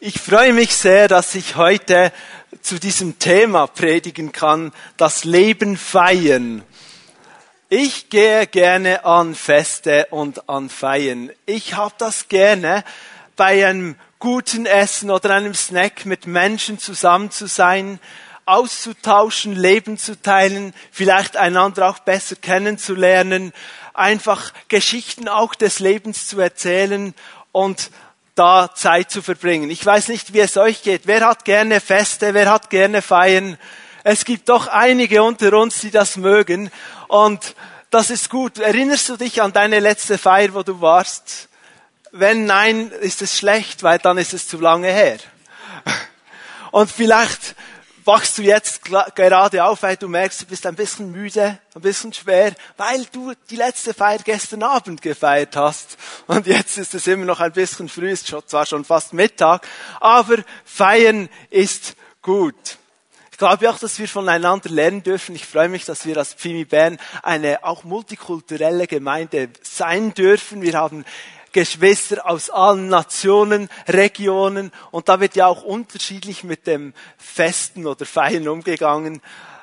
Ich freue mich sehr, dass ich heute zu diesem Thema predigen kann, das Leben feiern. Ich gehe gerne an Feste und an Feiern. Ich habe das gerne, bei einem guten Essen oder einem Snack mit Menschen zusammen zu sein, auszutauschen, Leben zu teilen, vielleicht einander auch besser kennenzulernen, einfach Geschichten auch des Lebens zu erzählen und da Zeit zu verbringen. Ich weiß nicht, wie es euch geht. Wer hat gerne Feste? Wer hat gerne Feiern? Es gibt doch einige unter uns, die das mögen. Und das ist gut. Erinnerst du dich an deine letzte Feier, wo du warst? Wenn nein, ist es schlecht, weil dann ist es zu lange her. Und vielleicht wachst du jetzt gerade auf, weil du merkst, du bist ein bisschen müde, ein bisschen schwer, weil du die letzte Feier gestern Abend gefeiert hast. Und jetzt ist es immer noch ein bisschen früh, ist zwar schon fast Mittag, aber feiern ist gut. Ich glaube auch, dass wir voneinander lernen dürfen. Ich freue mich, dass wir als Pfimi Bern eine auch multikulturelle Gemeinde sein dürfen. Wir haben Geschwister aus allen Nationen, Regionen und da wird ja auch unterschiedlich mit dem Festen oder Feiern umgegangen.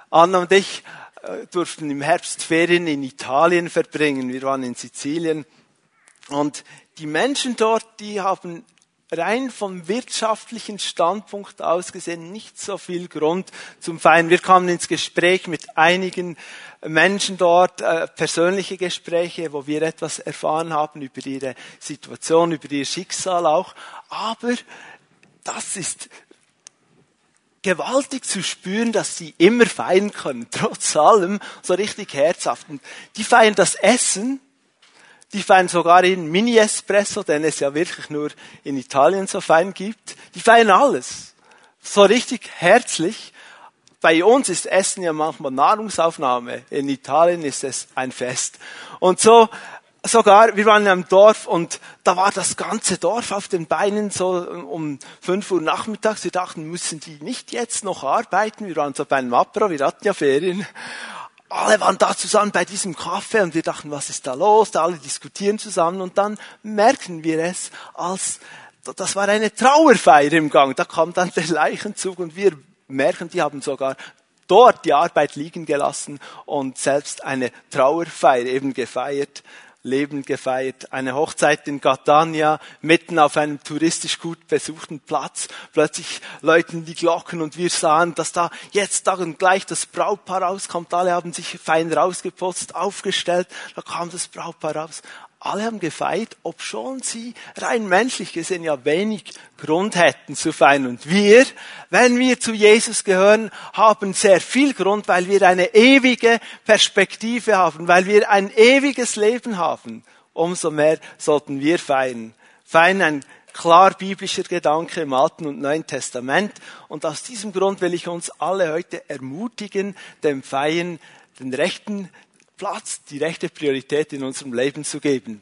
Anna und ich äh, durften im Herbst Ferien in Italien verbringen. Wir waren in Sizilien und die Menschen dort, die haben rein vom wirtschaftlichen Standpunkt aus gesehen nicht so viel Grund zum Feiern. Wir kamen ins Gespräch mit einigen Menschen dort, äh, persönliche Gespräche, wo wir etwas erfahren haben über ihre Situation, über ihr Schicksal auch. Aber das ist gewaltig zu spüren, dass sie immer feiern können, trotz allem, so richtig herzhaft. Und die feiern das Essen, die feiern sogar in Mini-Espresso, den es ja wirklich nur in Italien so fein gibt. Die feiern alles. So richtig herzlich. Bei uns ist Essen ja manchmal Nahrungsaufnahme. In Italien ist es ein Fest. Und so, sogar, wir waren in einem Dorf und da war das ganze Dorf auf den Beinen so um 5 Uhr nachmittags. Wir dachten, müssen die nicht jetzt noch arbeiten? Wir waren so bei einem Apro, wir hatten ja Ferien. Alle waren da zusammen bei diesem Kaffee und wir dachten, was ist da los? Alle diskutieren zusammen und dann merken wir es als das war eine Trauerfeier im Gang. Da kam dann der Leichenzug und wir merken, die haben sogar dort die Arbeit liegen gelassen und selbst eine Trauerfeier eben gefeiert, Leben gefeiert. Eine Hochzeit in Catania, mitten auf einem touristisch gut besuchten Platz. Plötzlich läuten die Glocken und wir sahen, dass da jetzt da und gleich das Brautpaar rauskommt. Alle haben sich fein rausgeputzt, aufgestellt. Da kam das Brautpaar raus alle haben gefeiert, obschon sie rein menschlich gesehen ja wenig Grund hätten zu feiern. Und wir, wenn wir zu Jesus gehören, haben sehr viel Grund, weil wir eine ewige Perspektive haben, weil wir ein ewiges Leben haben. Umso mehr sollten wir feiern. Feiern ein klar biblischer Gedanke im Alten und Neuen Testament. Und aus diesem Grund will ich uns alle heute ermutigen, dem Feiern den rechten Platz, die rechte Priorität in unserem Leben zu geben.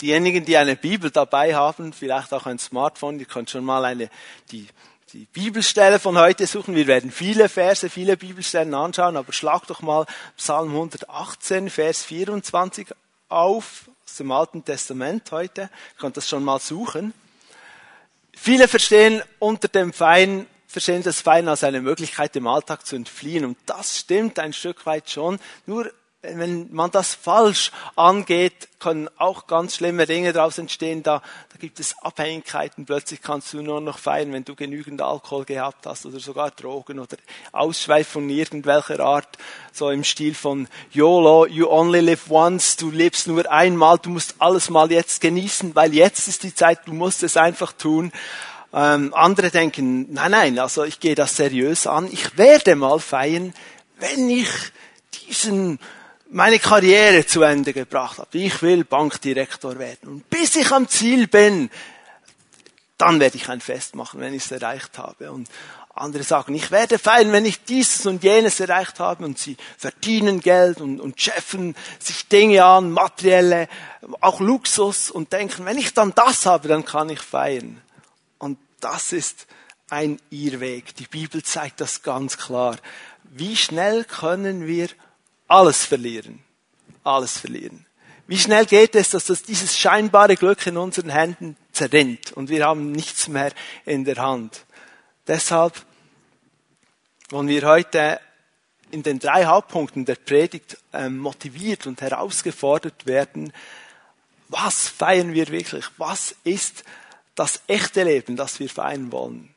Diejenigen, die eine Bibel dabei haben, vielleicht auch ein Smartphone, ihr könnt schon mal eine, die, die Bibelstelle von heute suchen. Wir werden viele Verse, viele Bibelstellen anschauen, aber schlag doch mal Psalm 118, Vers 24 auf, aus dem Alten Testament heute. Ihr könnt das schon mal suchen. Viele verstehen unter dem Fein verstehen das Feiern als eine Möglichkeit, dem Alltag zu entfliehen. Und das stimmt ein Stück weit schon. Nur wenn man das falsch angeht, können auch ganz schlimme Dinge daraus entstehen. Da, da gibt es Abhängigkeiten. Plötzlich kannst du nur noch feiern, wenn du genügend Alkohol gehabt hast oder sogar Drogen oder Ausschweifung irgendwelcher Art. So im Stil von YOLO, you only live once, du lebst nur einmal, du musst alles mal jetzt genießen, weil jetzt ist die Zeit, du musst es einfach tun. Ähm, andere denken, nein, nein, also ich gehe das seriös an. Ich werde mal feiern, wenn ich diesen meine Karriere zu Ende gebracht habe. Ich will Bankdirektor werden. Und bis ich am Ziel bin, dann werde ich ein Fest machen, wenn ich es erreicht habe. Und andere sagen, ich werde feiern, wenn ich dieses und jenes erreicht habe. Und sie verdienen Geld und, und cheffen sich Dinge an, materielle, auch Luxus und denken, wenn ich dann das habe, dann kann ich feiern. Und das ist ein Irrweg. Die Bibel zeigt das ganz klar. Wie schnell können wir alles verlieren. Alles verlieren. Wie schnell geht es, dass das, dieses scheinbare Glück in unseren Händen zerrinnt und wir haben nichts mehr in der Hand. Deshalb wollen wir heute in den drei Hauptpunkten der Predigt ähm, motiviert und herausgefordert werden, was feiern wir wirklich? Was ist das echte Leben, das wir feiern wollen?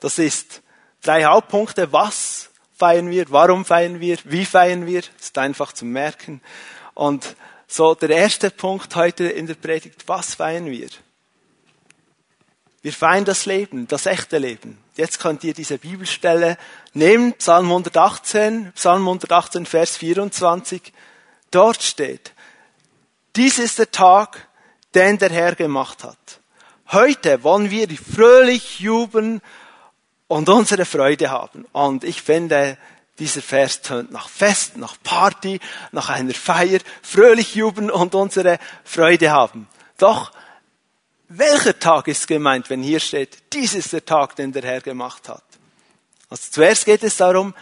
Das ist drei Hauptpunkte. Was feiern wir? Warum feiern wir? Wie feiern wir? Ist einfach zu merken. Und so der erste Punkt heute in der Predigt. Was feiern wir? Wir feiern das Leben, das echte Leben. Jetzt könnt ihr diese Bibelstelle nehmen, Psalm 118, Psalm 118, Vers 24. Dort steht, dies ist der Tag, den der Herr gemacht hat. Heute wollen wir fröhlich jubeln und unsere Freude haben. Und ich finde, dieser Vers tönt nach Fest, nach Party, nach einer Feier, fröhlich jubeln und unsere Freude haben. Doch welcher Tag ist gemeint, wenn hier steht, dies ist der Tag, den der Herr gemacht hat? Also zuerst geht es darum,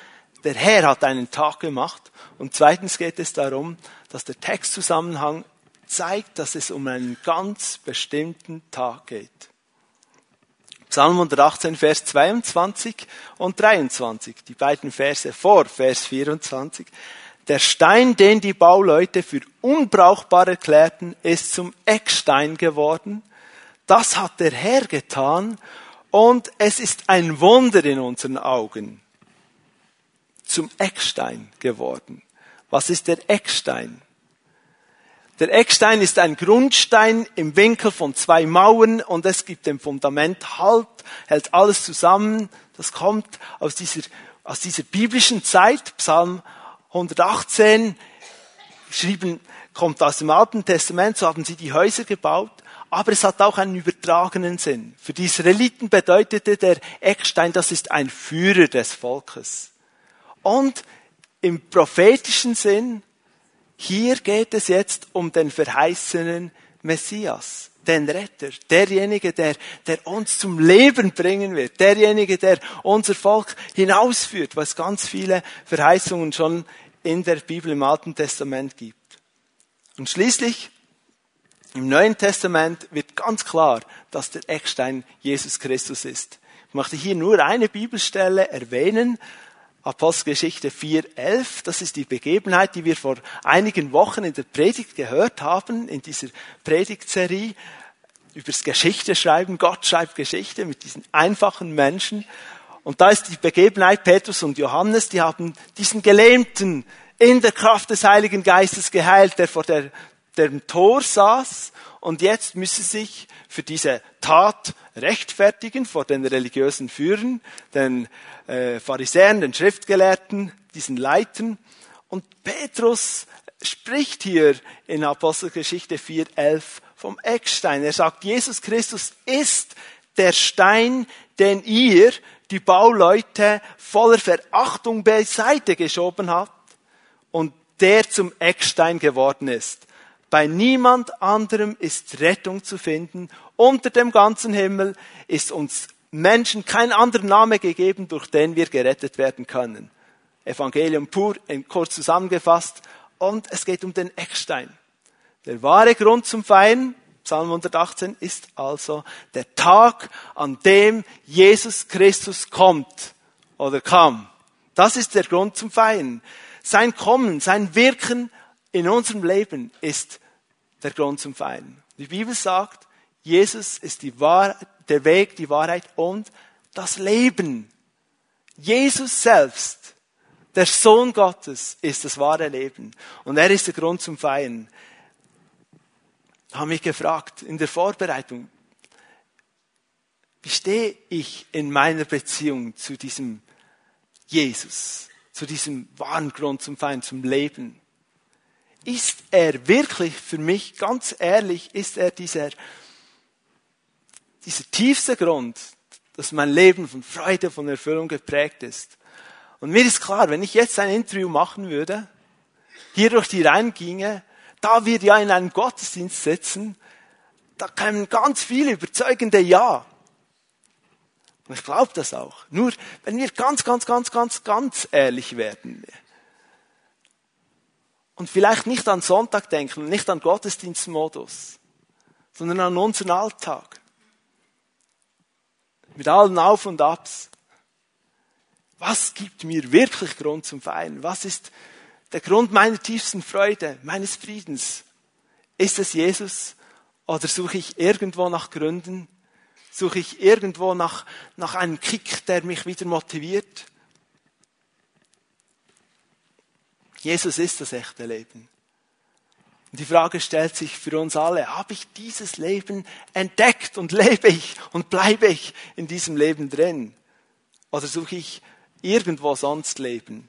der Herr hat einen Tag gemacht und zweitens geht es darum, dass der Textzusammenhang zeigt, dass es um einen ganz bestimmten Tag geht. Psalm 118, Vers 22 und 23, die beiden Verse vor Vers 24. Der Stein, den die Bauleute für unbrauchbar erklärten, ist zum Eckstein geworden das hat der Herr getan und es ist ein Wunder in unseren Augen zum Eckstein geworden. Was ist der Eckstein? Der Eckstein ist ein Grundstein im Winkel von zwei Mauern und es gibt dem Fundament Halt, hält alles zusammen. Das kommt aus dieser, aus dieser biblischen Zeit, Psalm 118, geschrieben, kommt aus dem Alten Testament, so haben sie die Häuser gebaut aber es hat auch einen übertragenen Sinn. Für die Israeliten bedeutete der Eckstein, das ist ein Führer des Volkes. Und im prophetischen Sinn, hier geht es jetzt um den verheißenen Messias, den Retter, derjenige, der, der uns zum Leben bringen wird, derjenige, der unser Volk hinausführt, was ganz viele Verheißungen schon in der Bibel im Alten Testament gibt. Und schließlich im Neuen Testament wird ganz klar, dass der Eckstein Jesus Christus ist. Ich möchte hier nur eine Bibelstelle erwähnen. Apostelgeschichte 4.11, das ist die Begebenheit, die wir vor einigen Wochen in der Predigt gehört haben, in dieser Predigtserie übers Geschichte schreiben. Gott schreibt Geschichte mit diesen einfachen Menschen. Und da ist die Begebenheit, Petrus und Johannes, die haben diesen Gelähmten in der Kraft des Heiligen Geistes geheilt, der vor der dem Tor saß und jetzt müsse sich für diese Tat rechtfertigen vor den religiösen Führern, den äh, Pharisäern, den Schriftgelehrten, diesen Leitern. Und Petrus spricht hier in Apostelgeschichte 4.11 vom Eckstein. Er sagt, Jesus Christus ist der Stein, den ihr, die Bauleute, voller Verachtung beiseite geschoben habt und der zum Eckstein geworden ist. Bei niemand anderem ist Rettung zu finden. Unter dem ganzen Himmel ist uns Menschen kein anderer Name gegeben, durch den wir gerettet werden können. Evangelium pur, kurz zusammengefasst. Und es geht um den Eckstein. Der wahre Grund zum Feiern, Psalm 118, ist also der Tag, an dem Jesus Christus kommt oder kam. Das ist der Grund zum Feiern. Sein Kommen, sein Wirken in unserem Leben ist der Grund zum Feiern. Die Bibel sagt, Jesus ist die Wahr der Weg, die Wahrheit und das Leben. Jesus selbst, der Sohn Gottes, ist das wahre Leben. Und er ist der Grund zum Feiern. Ich habe mich gefragt in der Vorbereitung, wie stehe ich in meiner Beziehung zu diesem Jesus, zu diesem wahren Grund zum Feiern, zum Leben? Ist er wirklich für mich, ganz ehrlich, ist er dieser, dieser tiefste Grund, dass mein Leben von Freude, von Erfüllung geprägt ist. Und mir ist klar, wenn ich jetzt ein Interview machen würde, hier durch die Reihen ginge, da wir ja in einem Gottesdienst sitzen, da kämen ganz viele überzeugende Ja. Und ich glaube das auch. Nur wenn wir ganz, ganz, ganz, ganz, ganz ehrlich werden, und vielleicht nicht an Sonntag denken, nicht an Gottesdienstmodus, sondern an unseren Alltag. Mit allen Auf und Abs. Was gibt mir wirklich Grund zum Feiern? Was ist der Grund meiner tiefsten Freude, meines Friedens? Ist es Jesus oder suche ich irgendwo nach Gründen? Suche ich irgendwo nach, nach einem Kick, der mich wieder motiviert? Jesus ist das echte Leben. Und die Frage stellt sich für uns alle, habe ich dieses Leben entdeckt und lebe ich und bleibe ich in diesem Leben drin? Oder suche ich irgendwo sonst Leben?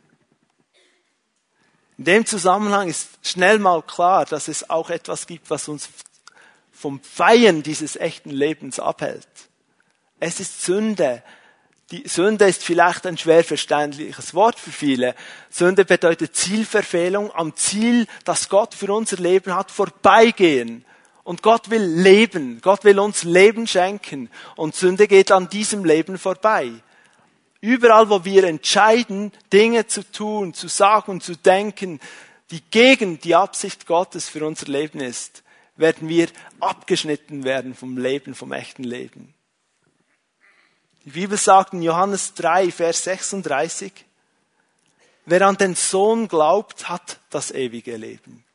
In dem Zusammenhang ist schnell mal klar, dass es auch etwas gibt, was uns vom Feiern dieses echten Lebens abhält. Es ist Sünde. Die Sünde ist vielleicht ein schwer verständliches Wort für viele. Sünde bedeutet Zielverfehlung, am Ziel, das Gott für unser Leben hat, vorbeigehen. Und Gott will Leben. Gott will uns Leben schenken. Und Sünde geht an diesem Leben vorbei. Überall, wo wir entscheiden, Dinge zu tun, zu sagen zu denken, die gegen die Absicht Gottes für unser Leben ist, werden wir abgeschnitten werden vom Leben, vom echten Leben. Die Bibel sagt in Johannes 3, Vers 36, wer an den Sohn glaubt, hat das ewige Leben.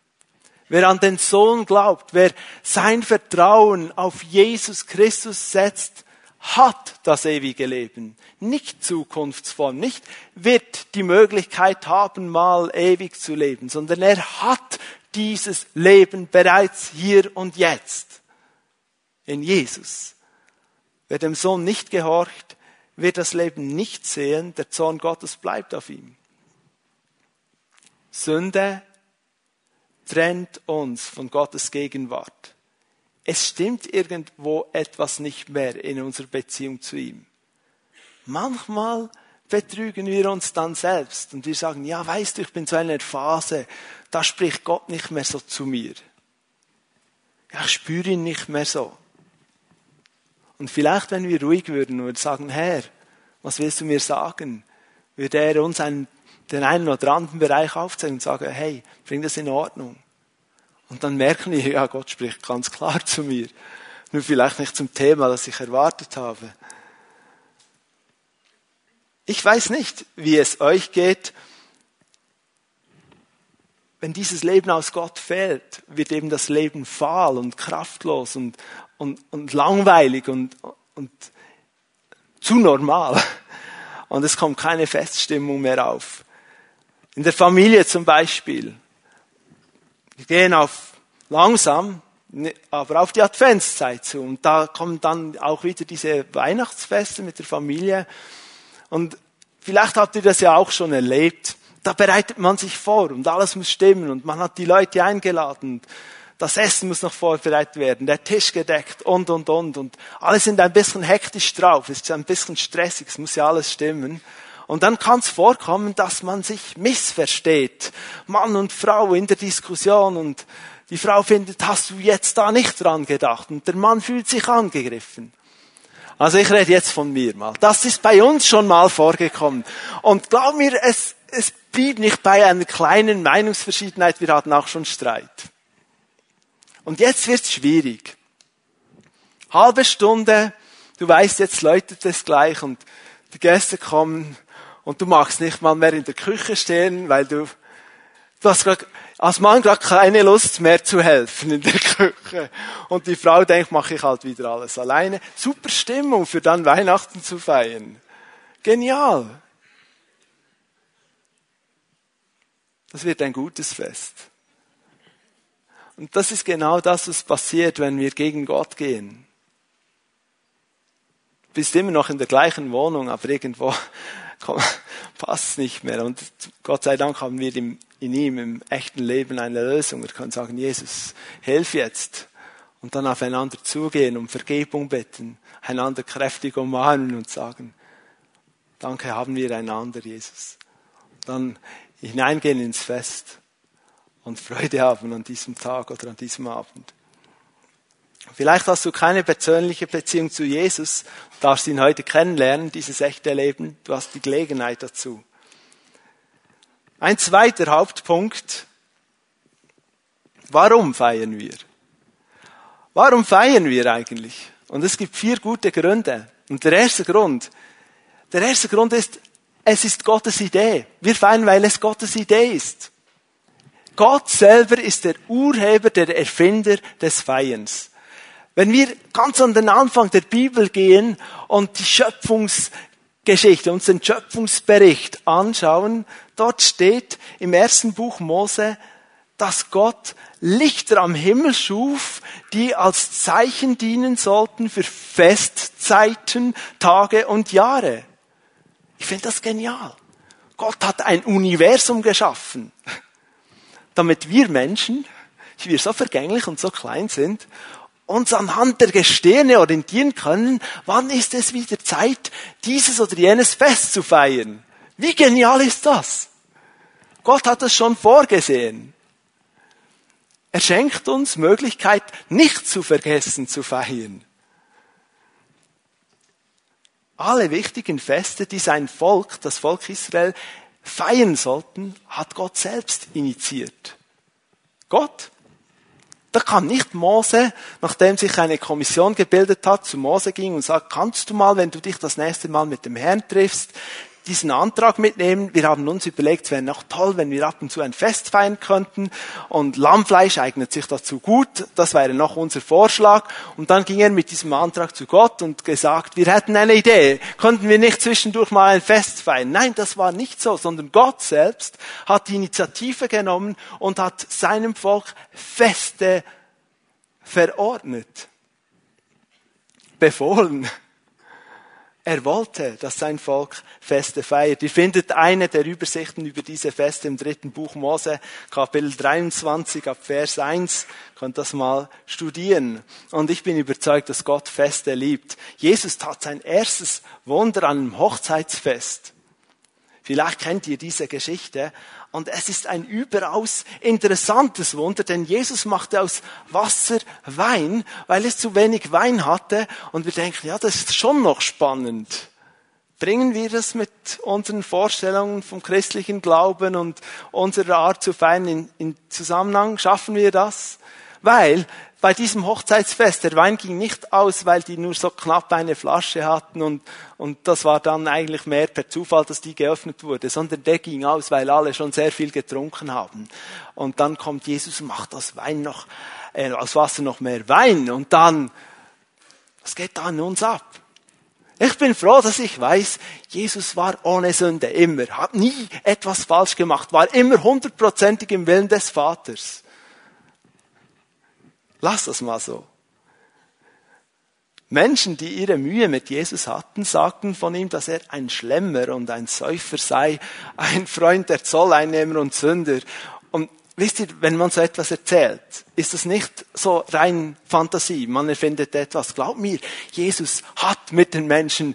Wer an den Sohn glaubt, wer sein Vertrauen auf Jesus Christus setzt, hat das ewige Leben, nicht Zukunftsform, nicht wird die Möglichkeit haben, mal ewig zu leben, sondern er hat dieses Leben bereits hier und jetzt in Jesus. Wer dem Sohn nicht gehorcht, wird das Leben nicht sehen, der Zorn Gottes bleibt auf ihm. Sünde trennt uns von Gottes Gegenwart es stimmt irgendwo etwas nicht mehr in unserer Beziehung zu ihm. Manchmal betrügen wir uns dann selbst und wir sagen, ja, weißt du, ich bin zu einer Phase, da spricht Gott nicht mehr so zu mir. Ja, ich spüre ihn nicht mehr so. Und vielleicht, wenn wir ruhig würden und sagen, Herr, was willst du mir sagen? Würde er uns einen, den einen oder anderen Bereich aufzeigen und sagen, hey, bring das in Ordnung. Und dann merken wir, ja, Gott spricht ganz klar zu mir. Nur vielleicht nicht zum Thema, das ich erwartet habe. Ich weiß nicht, wie es euch geht. Wenn dieses Leben aus Gott fehlt, wird eben das Leben fahl und kraftlos und, und, und langweilig und, und zu normal. Und es kommt keine Feststimmung mehr auf. In der Familie zum Beispiel. Wir gehen auf langsam, ne, aber auf die Adventszeit zu. Und da kommen dann auch wieder diese Weihnachtsfeste mit der Familie. Und vielleicht habt ihr das ja auch schon erlebt. Da bereitet man sich vor und alles muss stimmen und man hat die Leute eingeladen. Das Essen muss noch vorbereitet werden, der Tisch gedeckt und, und, und. Und alle sind ein bisschen hektisch drauf. Es ist ein bisschen stressig, es muss ja alles stimmen. Und dann kann es vorkommen, dass man sich missversteht. Mann und Frau in der Diskussion und die Frau findet, hast du jetzt da nicht dran gedacht? Und der Mann fühlt sich angegriffen. Also ich rede jetzt von mir mal. Das ist bei uns schon mal vorgekommen. Und glaub mir, es, es blieb nicht bei einer kleinen Meinungsverschiedenheit, wir hatten auch schon Streit. Und jetzt wird's schwierig. Halbe Stunde, du weißt, jetzt läutet es gleich und die Gäste kommen und du magst nicht mal mehr in der Küche stehen, weil du, du hast grad, als Mann gerade keine Lust mehr zu helfen in der Küche. Und die Frau denkt, mache ich halt wieder alles alleine. Super Stimmung für dann Weihnachten zu feiern. Genial. Das wird ein gutes Fest. Und das ist genau das, was passiert, wenn wir gegen Gott gehen. Du bist immer noch in der gleichen Wohnung, aber irgendwo passt nicht mehr. Und Gott sei Dank haben wir in ihm im echten Leben eine Lösung. Wir können sagen, Jesus, hilf jetzt. Und dann aufeinander zugehen, um Vergebung bitten, einander kräftig umarmen und sagen, danke haben wir einander, Jesus. Dann hineingehen ins Fest und Freude haben an diesem Tag oder an diesem Abend. Vielleicht hast du keine persönliche Beziehung zu Jesus, darfst ihn heute kennenlernen, dieses echte Leben. Du hast die Gelegenheit dazu. Ein zweiter Hauptpunkt. Warum feiern wir? Warum feiern wir eigentlich? Und es gibt vier gute Gründe. Und der erste Grund, der erste Grund ist, es ist Gottes Idee. Wir feiern, weil es Gottes Idee ist. Gott selber ist der Urheber, der Erfinder des Feierns. Wenn wir ganz an den Anfang der Bibel gehen und die Schöpfungsgeschichte, uns den Schöpfungsbericht anschauen, dort steht im ersten Buch Mose, dass Gott Lichter am Himmel schuf, die als Zeichen dienen sollten für Festzeiten, Tage und Jahre. Ich finde das genial. Gott hat ein Universum geschaffen, damit wir Menschen, die wir so vergänglich und so klein sind, uns anhand der Gestirne orientieren können, wann ist es wieder Zeit, dieses oder jenes Fest zu feiern. Wie genial ist das? Gott hat es schon vorgesehen. Er schenkt uns Möglichkeit, nicht zu vergessen zu feiern. Alle wichtigen Feste, die sein Volk, das Volk Israel, feiern sollten, hat Gott selbst initiiert. Gott da kann nicht Mose, nachdem sich eine Kommission gebildet hat, zu Mose ging und sagt, kannst du mal, wenn du dich das nächste Mal mit dem Herrn triffst, diesen Antrag mitnehmen. Wir haben uns überlegt, es wäre noch toll, wenn wir ab und zu ein Fest feiern könnten. Und Lammfleisch eignet sich dazu gut. Das wäre noch unser Vorschlag. Und dann ging er mit diesem Antrag zu Gott und gesagt, wir hätten eine Idee. Könnten wir nicht zwischendurch mal ein Fest feiern? Nein, das war nicht so, sondern Gott selbst hat die Initiative genommen und hat seinem Volk Feste verordnet. Befohlen. Er wollte, dass sein Volk Feste feiert. Ihr findet eine der Übersichten über diese Feste im dritten Buch Mose, Kapitel 23 ab Vers 1. Könnt das mal studieren. Und ich bin überzeugt, dass Gott Feste liebt. Jesus tat sein erstes Wunder an einem Hochzeitsfest. Vielleicht kennt ihr diese Geschichte. Und es ist ein überaus interessantes Wunder, denn Jesus machte aus Wasser Wein, weil es zu wenig Wein hatte. Und wir denken, ja, das ist schon noch spannend. Bringen wir das mit unseren Vorstellungen vom christlichen Glauben und unserer Art zu feiern in, in Zusammenhang? Schaffen wir das? Weil bei diesem Hochzeitsfest, der Wein ging nicht aus, weil die nur so knapp eine Flasche hatten und, und das war dann eigentlich mehr per Zufall, dass die geöffnet wurde, sondern der ging aus, weil alle schon sehr viel getrunken haben. Und dann kommt Jesus und macht aus Wein noch, äh, aus Wasser noch mehr Wein und dann, was geht da in uns ab? Ich bin froh, dass ich weiß, Jesus war ohne Sünde immer, hat nie etwas falsch gemacht, war immer hundertprozentig im Willen des Vaters. Lass das mal so. Menschen, die ihre Mühe mit Jesus hatten, sagten von ihm, dass er ein Schlemmer und ein Säufer sei, ein Freund der Zolleinnehmer und Sünder. Und wisst ihr, wenn man so etwas erzählt, ist das nicht so rein Fantasie. Man erfindet etwas. Glaub mir, Jesus hat mit den Menschen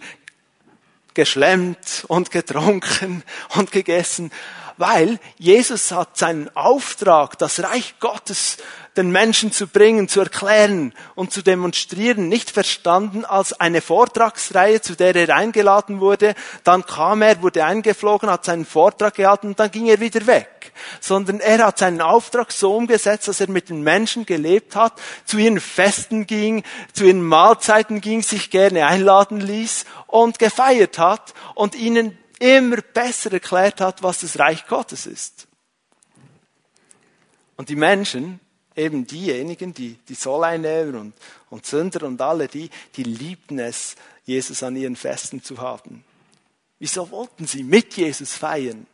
geschlemmt und getrunken und gegessen, weil Jesus hat seinen Auftrag, das Reich Gottes den Menschen zu bringen, zu erklären und zu demonstrieren, nicht verstanden als eine Vortragsreihe, zu der er eingeladen wurde. Dann kam er, wurde eingeflogen, hat seinen Vortrag gehalten und dann ging er wieder weg. Sondern er hat seinen Auftrag so umgesetzt, dass er mit den Menschen gelebt hat, zu ihren Festen ging, zu ihren Mahlzeiten ging, sich gerne einladen ließ und gefeiert hat und ihnen immer besser erklärt hat, was das Reich Gottes ist. Und die Menschen, eben diejenigen, die, die Zolleinnehmer und, und Sünder und alle die, die liebten es, Jesus an ihren Festen zu haben. Wieso wollten sie mit Jesus feiern?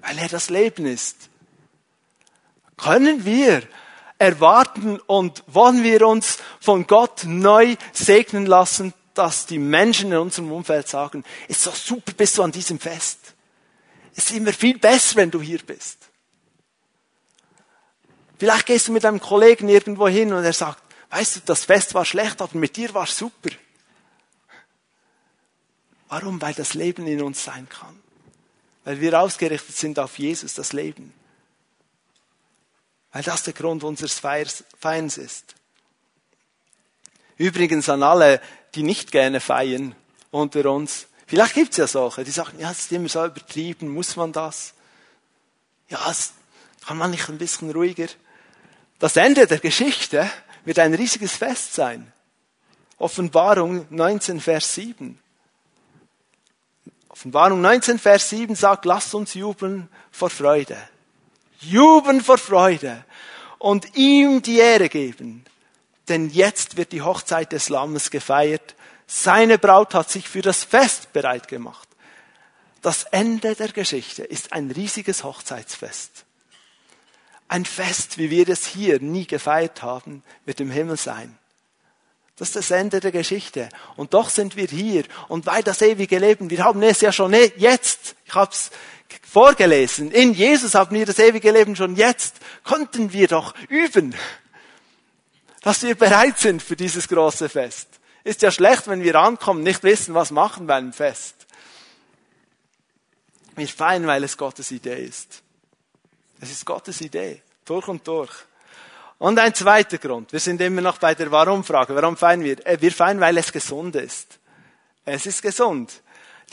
Weil er das Leben ist. Können wir erwarten und wollen wir uns von Gott neu segnen lassen, dass die Menschen in unserem Umfeld sagen, ist so super, bist du an diesem Fest. Es ist immer viel besser, wenn du hier bist. Vielleicht gehst du mit einem Kollegen irgendwo hin und er sagt, weißt du, das Fest war schlecht, aber mit dir war es super. Warum? Weil das Leben in uns sein kann. Weil wir ausgerichtet sind auf Jesus, das Leben. Weil das der Grund unseres Feierns ist. Übrigens an alle, die nicht gerne feiern unter uns. Vielleicht gibt es ja solche, die sagen, ja, es ist immer so übertrieben, muss man das? Ja, es kann man nicht ein bisschen ruhiger? Das Ende der Geschichte wird ein riesiges Fest sein. Offenbarung 19, Vers 7. Offenbarung 19, Vers 7 sagt, lasst uns jubeln vor Freude. Jubeln vor Freude und ihm die Ehre geben. Denn jetzt wird die Hochzeit des Lammes gefeiert. Seine Braut hat sich für das Fest bereit gemacht. Das Ende der Geschichte ist ein riesiges Hochzeitsfest. Ein Fest, wie wir es hier nie gefeiert haben, wird im Himmel sein. Das ist das Ende der Geschichte. Und doch sind wir hier. Und weil das ewige Leben, wir haben es ja schon jetzt. Ich habe es vorgelesen. In Jesus haben wir das ewige Leben schon jetzt. Konnten wir doch üben, dass wir bereit sind für dieses große Fest. Ist ja schlecht, wenn wir ankommen, nicht wissen, was machen beim Fest. Wir feiern, weil es Gottes Idee ist. Es ist Gottes Idee. Durch und durch. Und ein zweiter Grund. Wir sind immer noch bei der Warum-Frage. Warum feiern wir? Äh, wir feiern, weil es gesund ist. Es ist gesund.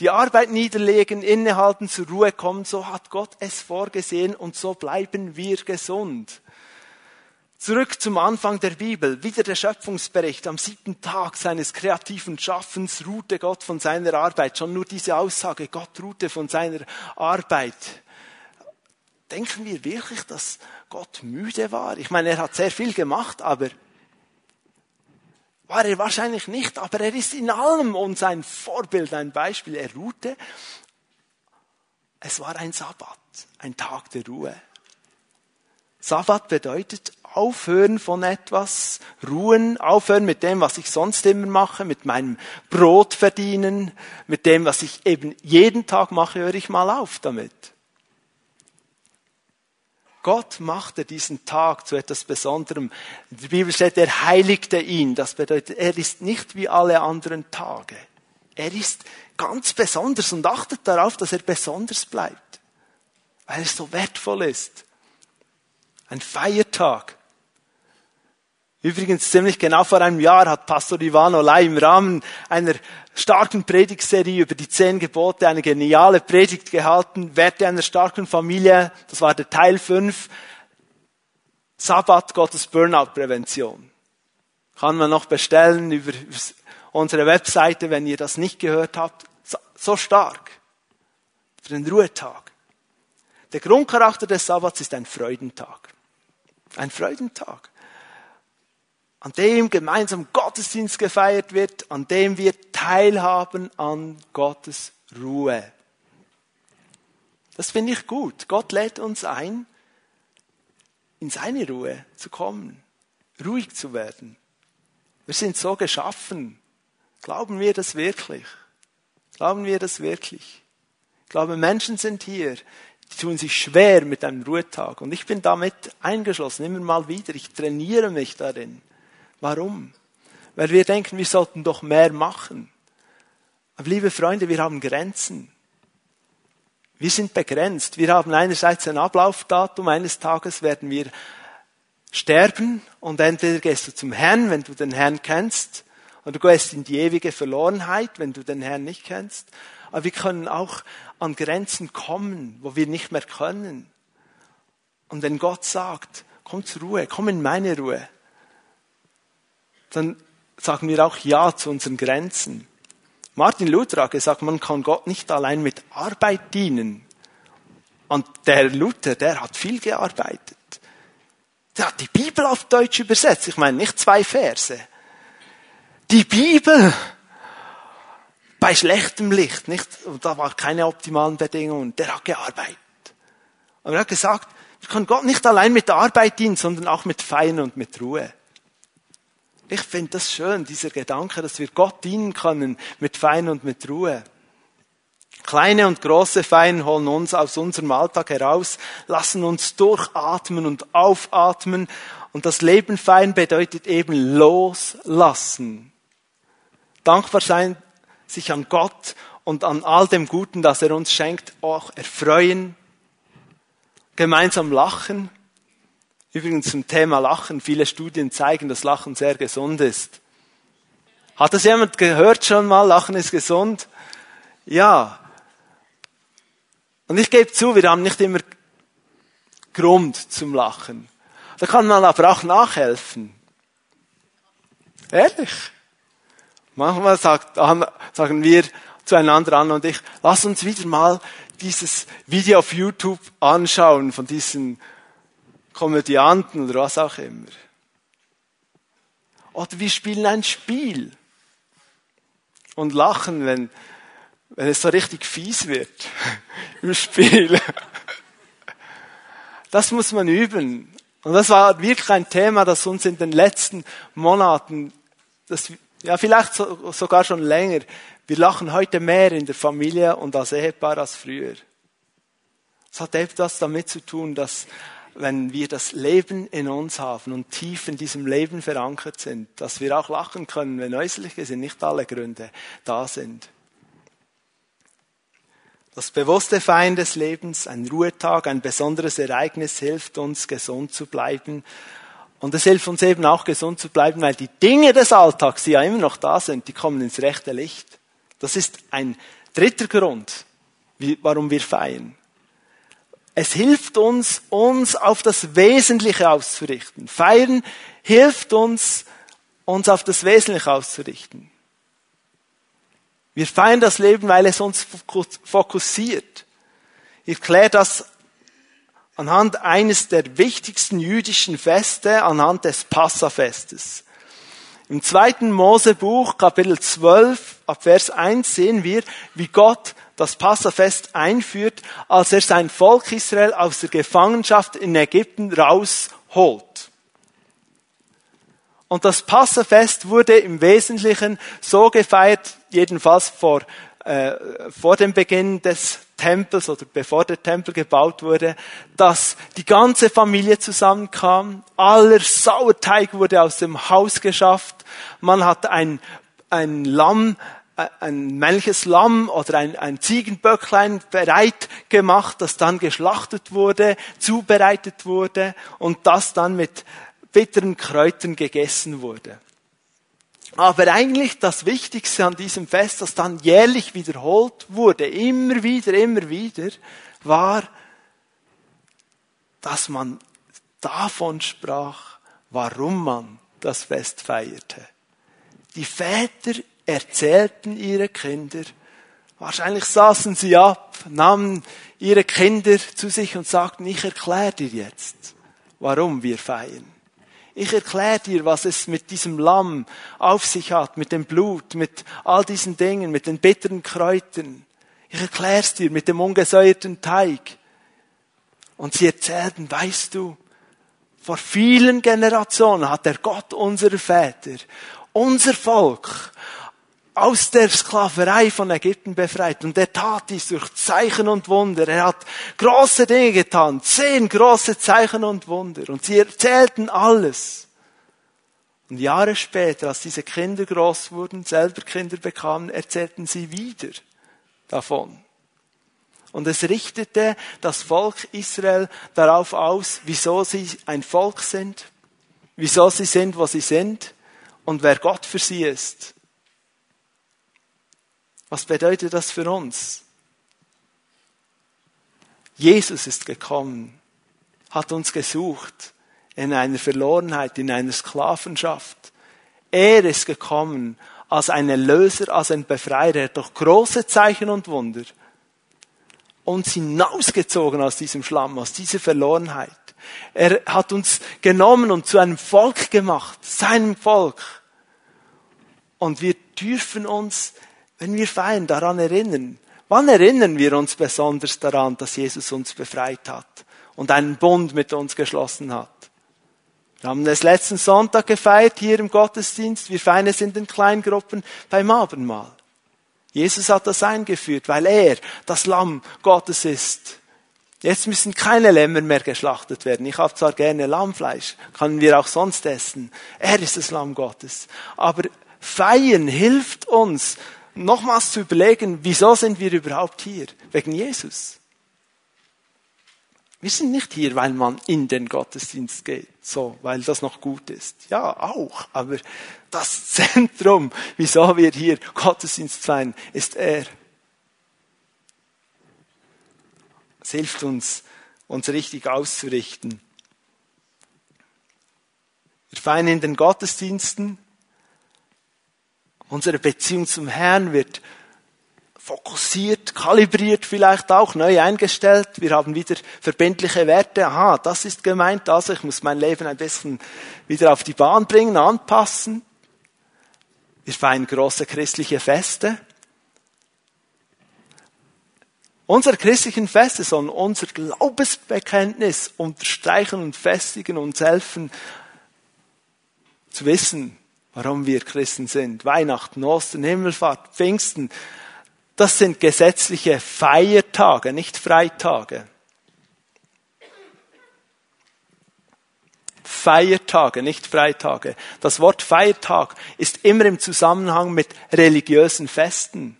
Die Arbeit niederlegen, innehalten, zur Ruhe kommen, so hat Gott es vorgesehen und so bleiben wir gesund. Zurück zum Anfang der Bibel, wieder der Schöpfungsbericht. Am siebten Tag seines kreativen Schaffens ruhte Gott von seiner Arbeit. Schon nur diese Aussage, Gott ruhte von seiner Arbeit. Denken wir wirklich, dass Gott müde war? Ich meine, er hat sehr viel gemacht, aber war er wahrscheinlich nicht, aber er ist in allem uns ein Vorbild, ein Beispiel. Er ruhte. Es war ein Sabbat, ein Tag der Ruhe. Sabbat bedeutet aufhören von etwas, ruhen, aufhören mit dem, was ich sonst immer mache, mit meinem Brot verdienen, mit dem, was ich eben jeden Tag mache, höre ich mal auf damit. Gott machte diesen Tag zu etwas Besonderem. Der Bibel steht, er heiligte ihn. Das bedeutet, er ist nicht wie alle anderen Tage. Er ist ganz besonders und achtet darauf, dass er besonders bleibt. Weil er so wertvoll ist. Ein Feiertag. Übrigens, ziemlich genau vor einem Jahr hat Pastor Ivano Lai im Rahmen einer starken Predigtserie über die zehn Gebote eine geniale Predigt gehalten, Werte einer starken Familie, das war der Teil 5, Sabbat Gottes Burnout-Prävention. Kann man noch bestellen über unsere Webseite, wenn ihr das nicht gehört habt. So stark. Für den Ruhetag. Der Grundcharakter des Sabbats ist ein Freudentag. Ein Freudentag an dem gemeinsam Gottesdienst gefeiert wird, an dem wir teilhaben an Gottes Ruhe. Das finde ich gut. Gott lädt uns ein, in seine Ruhe zu kommen, ruhig zu werden. Wir sind so geschaffen. Glauben wir das wirklich? Glauben wir das wirklich? Ich glaube, Menschen sind hier, die tun sich schwer mit einem Ruhetag. Und ich bin damit eingeschlossen, immer mal wieder. Ich trainiere mich darin. Warum? Weil wir denken, wir sollten doch mehr machen. Aber liebe Freunde, wir haben Grenzen. Wir sind begrenzt. Wir haben einerseits ein Ablaufdatum. Eines Tages werden wir sterben und entweder gehst du zum Herrn, wenn du den Herrn kennst, oder du gehst in die ewige Verlorenheit, wenn du den Herrn nicht kennst. Aber wir können auch an Grenzen kommen, wo wir nicht mehr können. Und wenn Gott sagt, komm zur Ruhe, komm in meine Ruhe, dann sagen wir auch Ja zu unseren Grenzen. Martin Luther hat gesagt, man kann Gott nicht allein mit Arbeit dienen. Und der Luther, der hat viel gearbeitet. Der hat die Bibel auf Deutsch übersetzt. Ich meine, nicht zwei Verse. Die Bibel bei schlechtem Licht, nicht? Und da war keine optimalen Bedingungen. Der hat gearbeitet. Und er hat gesagt, wir können Gott nicht allein mit Arbeit dienen, sondern auch mit Feiern und mit Ruhe. Ich finde das schön, dieser Gedanke, dass wir Gott dienen können mit Fein und mit Ruhe. Kleine und große Fein holen uns aus unserem Alltag heraus, lassen uns durchatmen und aufatmen. Und das Leben fein bedeutet eben loslassen. Dankbar sein, sich an Gott und an all dem Guten, das er uns schenkt, auch erfreuen, gemeinsam lachen Übrigens zum Thema Lachen. Viele Studien zeigen, dass Lachen sehr gesund ist. Hat das jemand gehört schon mal? Lachen ist gesund? Ja. Und ich gebe zu, wir haben nicht immer Grund zum Lachen. Da kann man aber auch nachhelfen. Ehrlich. Manchmal sagt, sagen wir zueinander an und ich, lass uns wieder mal dieses Video auf YouTube anschauen von diesen Komödianten oder was auch immer. Oder wir spielen ein Spiel und lachen, wenn, wenn es so richtig fies wird im Spiel. Das muss man üben. Und das war wirklich ein Thema, das uns in den letzten Monaten, das, ja vielleicht so, sogar schon länger, wir lachen heute mehr in der Familie und als Ehepaar als früher. Es hat etwas damit zu tun, dass wenn wir das Leben in uns haben und tief in diesem Leben verankert sind, dass wir auch lachen können, wenn äußerliche sind, nicht alle Gründe da sind. Das bewusste Feiern des Lebens, ein Ruhetag, ein besonderes Ereignis hilft uns, gesund zu bleiben. Und es hilft uns eben auch, gesund zu bleiben, weil die Dinge des Alltags, die ja immer noch da sind, die kommen ins rechte Licht. Das ist ein dritter Grund, warum wir feiern. Es hilft uns, uns auf das Wesentliche auszurichten. Feiern hilft uns, uns auf das Wesentliche auszurichten. Wir feiern das Leben, weil es uns fokussiert. Ich kläre das anhand eines der wichtigsten jüdischen Feste, anhand des Passafestes. Im zweiten Mosebuch, Kapitel 12, ab Vers 1 sehen wir, wie Gott das Passafest einführt, als er sein Volk Israel aus der Gefangenschaft in Ägypten rausholt. Und das Passafest wurde im Wesentlichen so gefeiert, jedenfalls vor, äh, vor dem Beginn des Tempels oder bevor der Tempel gebaut wurde, dass die ganze Familie zusammenkam, aller Sauerteig wurde aus dem Haus geschafft, man hat ein, ein Lamm ein männliches Lamm oder ein, ein Ziegenböcklein bereit gemacht, das dann geschlachtet wurde, zubereitet wurde und das dann mit bitteren Kräutern gegessen wurde. Aber eigentlich das Wichtigste an diesem Fest, das dann jährlich wiederholt wurde, immer wieder, immer wieder, war, dass man davon sprach, warum man das Fest feierte. Die Väter erzählten ihre Kinder, wahrscheinlich saßen sie ab, nahmen ihre Kinder zu sich und sagten, ich erkläre dir jetzt, warum wir feiern. Ich erkläre dir, was es mit diesem Lamm auf sich hat, mit dem Blut, mit all diesen Dingen, mit den bitteren Kräutern. Ich erkläre es dir mit dem ungesäuerten Teig. Und sie erzählten, weißt du, vor vielen Generationen hat der Gott unserer Väter unser Volk aus der Sklaverei von Ägypten befreit. Und er tat dies durch Zeichen und Wunder. Er hat große Dinge getan, zehn große Zeichen und Wunder. Und sie erzählten alles. Und Jahre später, als diese Kinder groß wurden, selber Kinder bekamen, erzählten sie wieder davon. Und es richtete das Volk Israel darauf aus, wieso sie ein Volk sind, wieso sie sind, wo sie sind und wer Gott für sie ist. Was bedeutet das für uns? Jesus ist gekommen, hat uns gesucht in einer Verlorenheit, in einer Sklavenschaft. Er ist gekommen als ein Erlöser, als ein Befreier, durch große Zeichen und Wunder uns hinausgezogen aus diesem Schlamm, aus dieser Verlorenheit. Er hat uns genommen und zu einem Volk gemacht, seinem Volk. Und wir dürfen uns wenn wir feiern, daran erinnern. Wann erinnern wir uns besonders daran, dass Jesus uns befreit hat und einen Bund mit uns geschlossen hat? Wir haben es letzten Sonntag gefeiert hier im Gottesdienst. Wir feiern es in den Kleingruppen beim Abendmahl. Jesus hat das eingeführt, weil er das Lamm Gottes ist. Jetzt müssen keine Lämmer mehr geschlachtet werden. Ich habe zwar gerne Lammfleisch, können wir auch sonst essen. Er ist das Lamm Gottes. Aber feiern hilft uns, nochmals zu überlegen, wieso sind wir überhaupt hier? Wegen Jesus. Wir sind nicht hier, weil man in den Gottesdienst geht, so, weil das noch gut ist. Ja, auch. Aber das Zentrum, wieso wir hier Gottesdienst feiern, ist er. Es hilft uns, uns richtig auszurichten. Wir feiern in den Gottesdiensten Unsere Beziehung zum Herrn wird fokussiert, kalibriert vielleicht auch, neu eingestellt. Wir haben wieder verbindliche Werte. Aha, das ist gemeint, also ich muss mein Leben ein bisschen wieder auf die Bahn bringen, anpassen. Wir feiern große christliche Feste. Unsere christlichen Feste sollen unser Glaubensbekenntnis unterstreichen und festigen und helfen zu wissen, warum wir Christen sind. Weihnachten, Ostern, Himmelfahrt, Pfingsten, das sind gesetzliche Feiertage, nicht Freitage. Feiertage, nicht Freitage. Das Wort Feiertag ist immer im Zusammenhang mit religiösen Festen.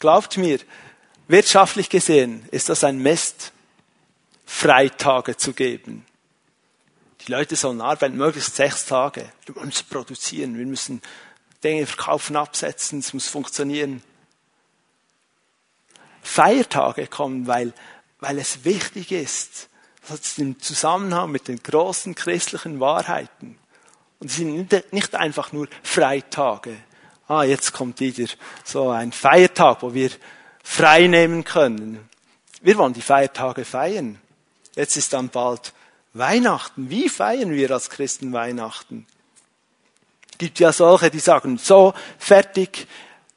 Glaubt mir, wirtschaftlich gesehen ist das ein Mist, Freitage zu geben. Die Leute sollen arbeiten, möglichst sechs Tage. Wir müssen produzieren, wir müssen Dinge verkaufen, absetzen, es muss funktionieren. Feiertage kommen, weil, weil es wichtig ist. Das hat im Zusammenhang mit den großen christlichen Wahrheiten. Und sie sind nicht einfach nur Freitage. Ah, jetzt kommt wieder so ein Feiertag, wo wir frei nehmen können. Wir wollen die Feiertage feiern. Jetzt ist dann bald Weihnachten. Wie feiern wir als Christen Weihnachten? Gibt ja solche, die sagen, so, fertig,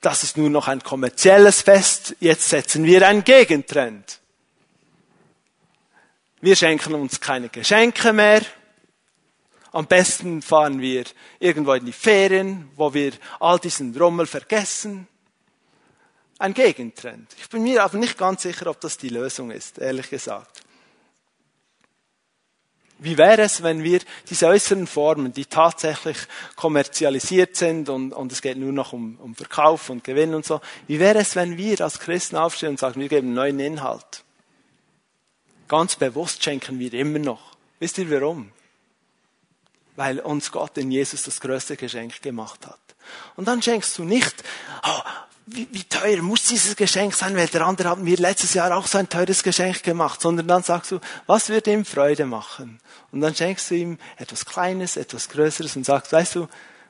das ist nur noch ein kommerzielles Fest, jetzt setzen wir einen Gegentrend. Wir schenken uns keine Geschenke mehr. Am besten fahren wir irgendwo in die Ferien, wo wir all diesen Rummel vergessen. Ein Gegentrend. Ich bin mir aber nicht ganz sicher, ob das die Lösung ist, ehrlich gesagt. Wie wäre es, wenn wir diese äußeren Formen, die tatsächlich kommerzialisiert sind und, und es geht nur noch um, um Verkauf und Gewinn und so, wie wäre es, wenn wir als Christen aufstehen und sagen, wir geben neuen Inhalt? Ganz bewusst schenken wir immer noch. Wisst ihr warum? Weil uns Gott in Jesus das größte Geschenk gemacht hat. Und dann schenkst du nicht, oh, wie, wie teuer muss dieses Geschenk sein, weil der andere hat mir letztes Jahr auch so ein teures Geschenk gemacht, sondern dann sagst du, was würde ihm Freude machen? Und dann schenkst du ihm etwas Kleines, etwas Größeres und sagst, weißt du,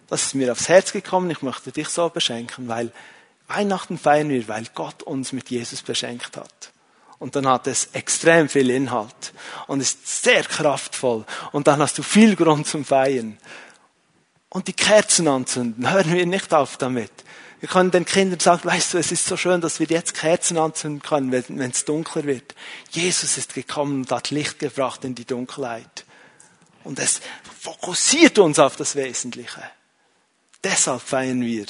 das ist mir aufs Herz gekommen, ich möchte dich so beschenken, weil Weihnachten feiern wir, weil Gott uns mit Jesus beschenkt hat. Und dann hat es extrem viel Inhalt und ist sehr kraftvoll. Und dann hast du viel Grund zum Feiern. Und die Kerzen anzünden, hören wir nicht auf damit. Wir können den Kindern sagen, weißt du, es ist so schön, dass wir jetzt Kerzen anzünden können, wenn es dunkler wird. Jesus ist gekommen und hat Licht gebracht in die Dunkelheit. Und es fokussiert uns auf das Wesentliche. Deshalb feiern wir.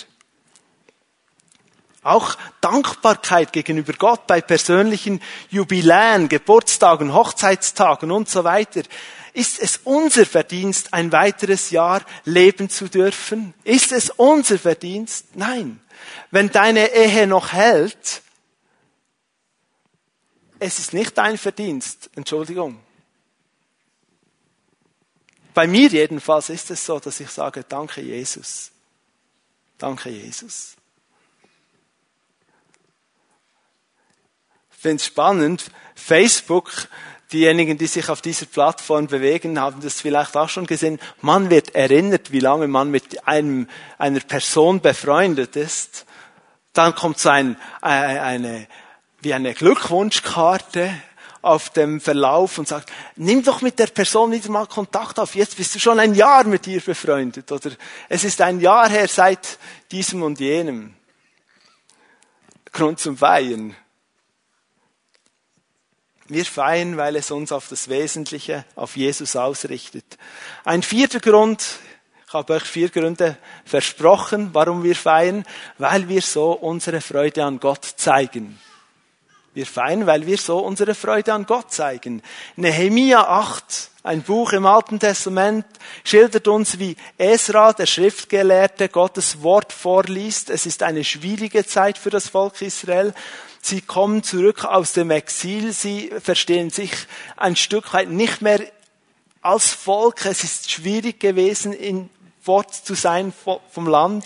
Auch Dankbarkeit gegenüber Gott bei persönlichen Jubiläen, Geburtstagen, Hochzeitstagen und so weiter. Ist es unser Verdienst, ein weiteres Jahr leben zu dürfen? Ist es unser Verdienst? Nein. Wenn deine Ehe noch hält, es ist nicht dein Verdienst. Entschuldigung. Bei mir jedenfalls ist es so, dass ich sage, danke Jesus. Danke Jesus. Ich finde es spannend. Facebook, diejenigen, die sich auf dieser Plattform bewegen, haben das vielleicht auch schon gesehen. Man wird erinnert, wie lange man mit einem, einer Person befreundet ist. Dann kommt so ein, äh, eine, wie eine Glückwunschkarte auf dem Verlauf und sagt, nimm doch mit der Person wieder mal Kontakt auf. Jetzt bist du schon ein Jahr mit ihr befreundet oder es ist ein Jahr her seit diesem und jenem. Grund zum Feiern. Wir feiern, weil es uns auf das Wesentliche, auf Jesus ausrichtet. Ein vierter Grund, ich habe euch vier Gründe versprochen, warum wir feiern, weil wir so unsere Freude an Gott zeigen. Wir feiern, weil wir so unsere Freude an Gott zeigen. Nehemia 8, ein Buch im Alten Testament, schildert uns, wie Esra, der Schriftgelehrte, Gottes Wort vorliest. Es ist eine schwierige Zeit für das Volk Israel. Sie kommen zurück aus dem Exil. Sie verstehen sich ein Stück weit nicht mehr als Volk. Es ist schwierig gewesen, in Wort zu sein vom Land.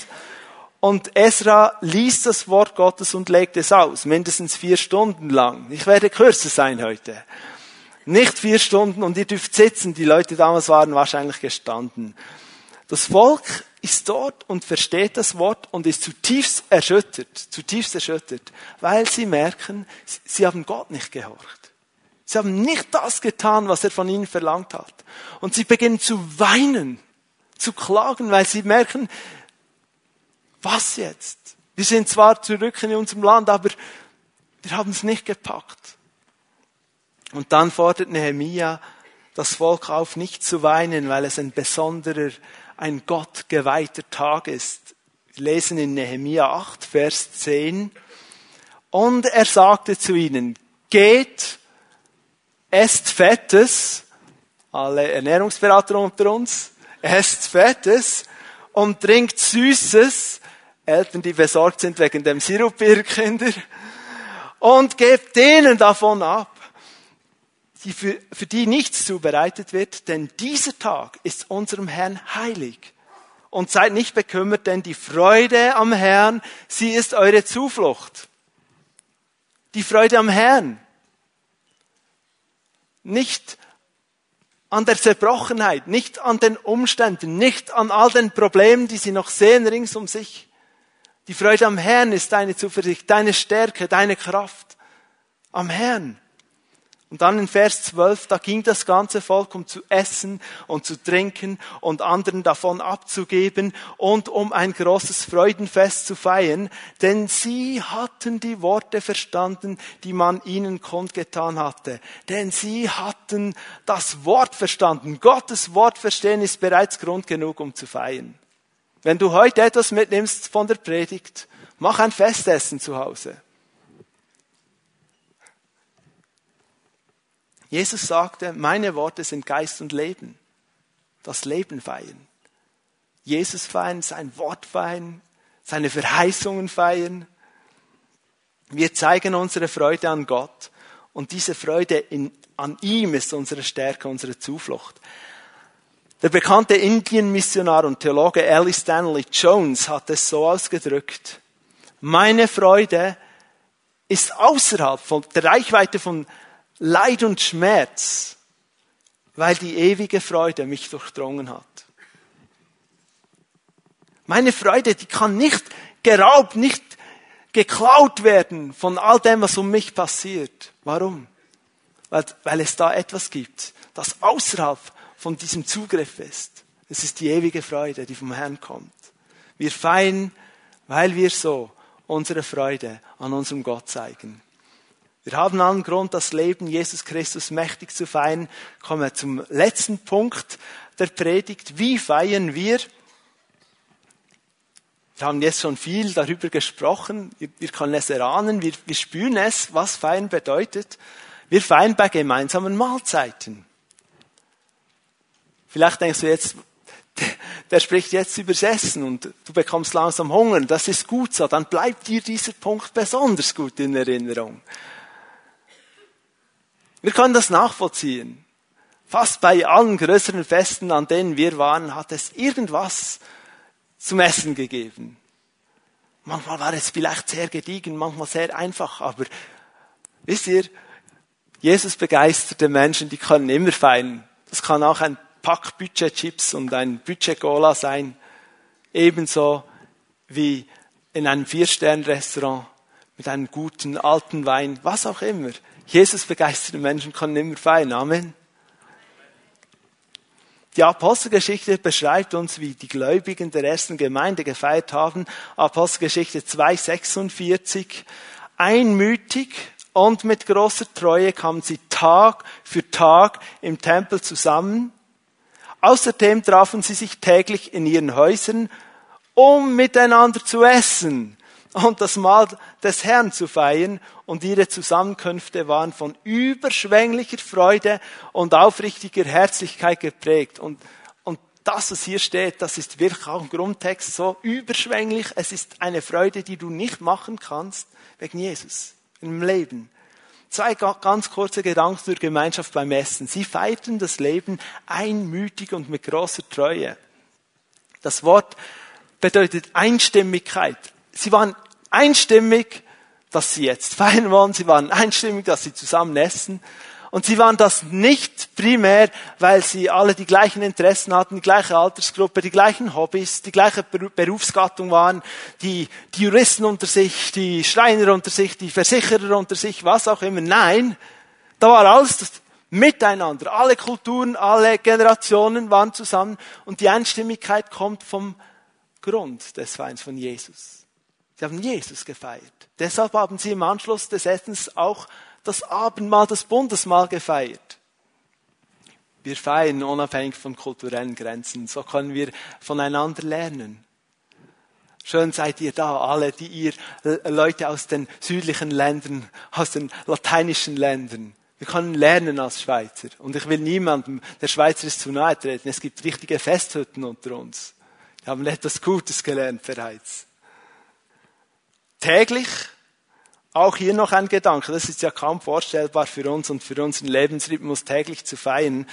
Und Esra liest das Wort Gottes und legt es aus, mindestens vier Stunden lang. Ich werde kürzer sein heute. Nicht vier Stunden und ihr dürft sitzen. Die Leute damals waren wahrscheinlich gestanden. Das Volk ist dort und versteht das Wort und ist zutiefst erschüttert, zutiefst erschüttert, weil sie merken, sie haben Gott nicht gehorcht. Sie haben nicht das getan, was er von ihnen verlangt hat. Und sie beginnen zu weinen, zu klagen, weil sie merken, was jetzt? Wir sind zwar zurück in unserem Land, aber wir haben es nicht gepackt. Und dann fordert Nehemia das Volk auf, nicht zu weinen, weil es ein besonderer, ein Gott geweihter Tag ist. Wir lesen in Nehemia 8, Vers 10. Und er sagte zu ihnen, geht, esst Fettes, alle Ernährungsberater unter uns, esst Fettes und trinkt Süßes, Eltern, die besorgt sind wegen dem Sirup ihrer Kinder, und gebt denen davon ab, die für, für die nichts zubereitet wird, denn dieser Tag ist unserem Herrn heilig. Und seid nicht bekümmert, denn die Freude am Herrn, sie ist eure Zuflucht. Die Freude am Herrn. Nicht an der Zerbrochenheit, nicht an den Umständen, nicht an all den Problemen, die sie noch sehen rings um sich. Die Freude am Herrn ist deine Zuversicht, deine Stärke, deine Kraft. Am Herrn. Und dann in Vers 12, da ging das ganze Volk, um zu essen und zu trinken und anderen davon abzugeben und um ein großes Freudenfest zu feiern, denn sie hatten die Worte verstanden, die man ihnen kundgetan hatte. Denn sie hatten das Wort verstanden. Gottes Wort verstehen ist bereits Grund genug, um zu feiern. Wenn du heute etwas mitnimmst von der Predigt, mach ein Festessen zu Hause. Jesus sagte, meine Worte sind Geist und Leben. Das Leben feiern. Jesus feiern, sein Wort feiern, seine Verheißungen feiern. Wir zeigen unsere Freude an Gott und diese Freude in, an ihm ist unsere Stärke, unsere Zuflucht. Der bekannte Indien-Missionar und Theologe Ellie Stanley Jones hat es so ausgedrückt. Meine Freude ist außerhalb von der Reichweite von Leid und Schmerz, weil die ewige Freude mich durchdrungen hat. Meine Freude, die kann nicht geraubt, nicht geklaut werden von all dem, was um mich passiert. Warum? Weil, weil es da etwas gibt, das außerhalb von diesem Zugriff ist. Es ist die ewige Freude, die vom Herrn kommt. Wir feiern, weil wir so unsere Freude an unserem Gott zeigen. Wir haben allen Grund, das Leben Jesus Christus mächtig zu feiern. Kommen wir zum letzten Punkt der Predigt. Wie feiern wir? Wir haben jetzt schon viel darüber gesprochen. Wir können es erahnen. Wir, wir spüren es, was feiern bedeutet. Wir feiern bei gemeinsamen Mahlzeiten. Vielleicht denkst du jetzt, der spricht jetzt übers Essen und du bekommst langsam Hunger. Das ist gut so. Dann bleibt dir dieser Punkt besonders gut in Erinnerung. Wir können das nachvollziehen. Fast bei allen größeren Festen, an denen wir waren, hat es irgendwas zum Essen gegeben. Manchmal war es vielleicht sehr gediegen, manchmal sehr einfach, aber wisst ihr, Jesus begeisterte Menschen, die können immer feiern. Das kann auch ein Pack Budget-Chips und ein Budget-Cola sein. Ebenso wie in einem Vier-Stern-Restaurant mit einem guten alten Wein, was auch immer. Jesus begeisterte Menschen können immer feiern. Amen. Die Apostelgeschichte beschreibt uns, wie die Gläubigen der ersten Gemeinde gefeiert haben. Apostelgeschichte 2,46. Einmütig und mit großer Treue kamen sie Tag für Tag im Tempel zusammen. Außerdem trafen sie sich täglich in ihren Häusern, um miteinander zu essen und das Mahl des Herrn zu feiern und ihre Zusammenkünfte waren von überschwänglicher Freude und aufrichtiger Herzlichkeit geprägt. Und, und das, was hier steht, das ist wirklich auch ein Grundtext so überschwänglich. Es ist eine Freude, die du nicht machen kannst wegen Jesus im Leben. Zwei ganz kurze Gedanken zur Gemeinschaft beim Essen. Sie feierten das Leben einmütig und mit großer Treue. Das Wort bedeutet Einstimmigkeit, Sie waren einstimmig, dass sie jetzt feiern wollen. Sie waren einstimmig, dass sie zusammen essen. Und sie waren das nicht primär, weil sie alle die gleichen Interessen hatten, die gleiche Altersgruppe, die gleichen Hobbys, die gleiche Berufsgattung waren, die, die Juristen unter sich, die Schreiner unter sich, die Versicherer unter sich, was auch immer. Nein, da war alles das miteinander. Alle Kulturen, alle Generationen waren zusammen und die Einstimmigkeit kommt vom Grund des Weins von Jesus. Sie haben Jesus gefeiert. Deshalb haben sie im Anschluss des Essens auch das Abendmahl, das Bundesmahl gefeiert. Wir feiern unabhängig von kulturellen Grenzen. So können wir voneinander lernen. Schön seid ihr da, alle, die ihr Leute aus den südlichen Ländern, aus den lateinischen Ländern. Wir können lernen als Schweizer. Und ich will niemandem, der Schweizer ist zu nahe treten. Es gibt richtige Festhütten unter uns. Wir haben etwas Gutes gelernt bereits. Täglich auch hier noch ein Gedanke, das ist ja kaum vorstellbar für uns und für unseren Lebensrhythmus täglich zu feiern.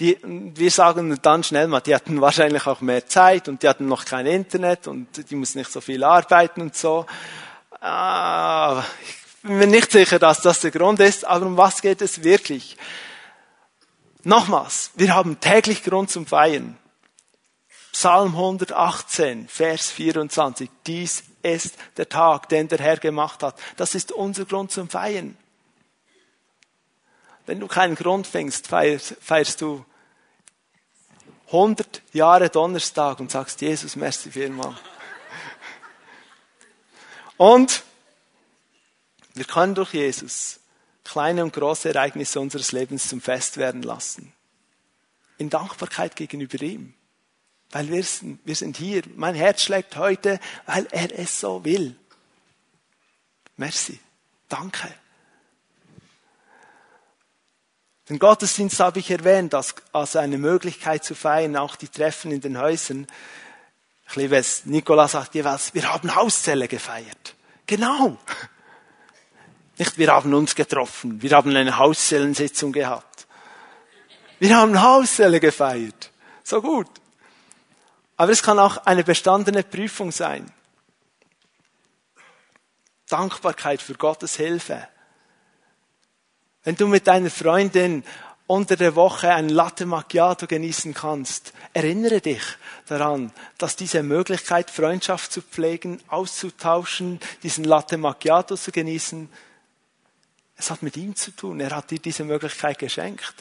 Die, wir sagen dann schnell mal, die hatten wahrscheinlich auch mehr Zeit und die hatten noch kein Internet und die mussten nicht so viel arbeiten und so. Ah, ich bin mir nicht sicher, dass das der Grund ist, aber um was geht es wirklich? Nochmals, wir haben täglich Grund zum Feiern. Psalm 118, Vers 24. Dies ist der Tag, den der Herr gemacht hat. Das ist unser Grund zum Feiern. Wenn du keinen Grund fängst, feierst, feierst du 100 Jahre Donnerstag und sagst, Jesus, merci vielmal. Und wir können durch Jesus kleine und große Ereignisse unseres Lebens zum Fest werden lassen. In Dankbarkeit gegenüber ihm. Weil wir sind, wir sind hier. Mein Herz schlägt heute, weil er es so will. Merci. Danke. Den Gottesdienst habe ich erwähnt als, als eine Möglichkeit zu feiern, auch die Treffen in den Häusern. Ich liebe es. Nikola sagt jeweils, wir haben Hauszelle gefeiert. Genau. Nicht, wir haben uns getroffen. Wir haben eine Hauszellensitzung gehabt. Wir haben Hauszelle gefeiert. So gut. Aber es kann auch eine bestandene Prüfung sein. Dankbarkeit für Gottes Hilfe. Wenn du mit deiner Freundin unter der Woche ein Latte Macchiato genießen kannst, erinnere dich daran, dass diese Möglichkeit, Freundschaft zu pflegen, auszutauschen, diesen Latte Macchiato zu genießen, es hat mit ihm zu tun. Er hat dir diese Möglichkeit geschenkt.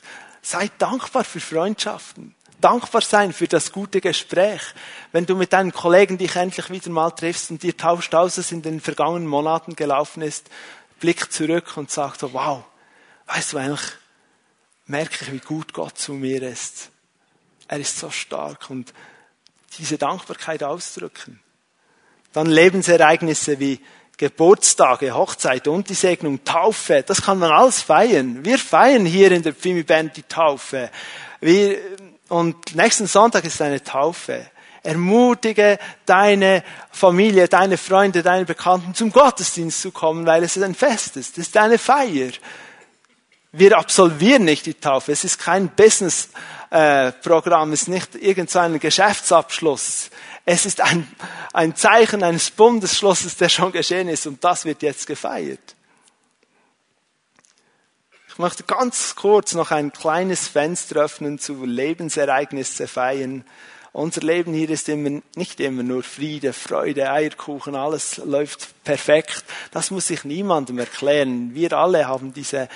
Sei dankbar für Freundschaften dankbar sein für das gute Gespräch. Wenn du mit deinen Kollegen dich endlich wieder mal triffst und dir tauscht aus, was in den vergangenen Monaten gelaufen ist, blickt zurück und sagt so, wow, weißt du eigentlich, merke ich, wie gut Gott zu mir ist. Er ist so stark und diese Dankbarkeit ausdrücken. Dann Lebensereignisse wie Geburtstage, Hochzeit und die Segnung, Taufe, das kann man alles feiern. Wir feiern hier in der Pfimi Band die Taufe. Wir und nächsten Sonntag ist eine Taufe. Ermutige deine Familie, deine Freunde, deine Bekannten zum Gottesdienst zu kommen, weil es ein Fest ist. Es ist eine Feier. Wir absolvieren nicht die Taufe. Es ist kein Business-Programm, es ist nicht irgendein Geschäftsabschluss. Es ist ein, ein Zeichen eines Bundesschlusses, der schon geschehen ist und das wird jetzt gefeiert. Ich möchte ganz kurz noch ein kleines Fenster öffnen zu Lebensereignisse feiern. Unser Leben hier ist immer, nicht immer nur Friede, Freude, Eierkuchen, alles läuft perfekt. Das muss ich niemandem erklären. Wir alle haben diese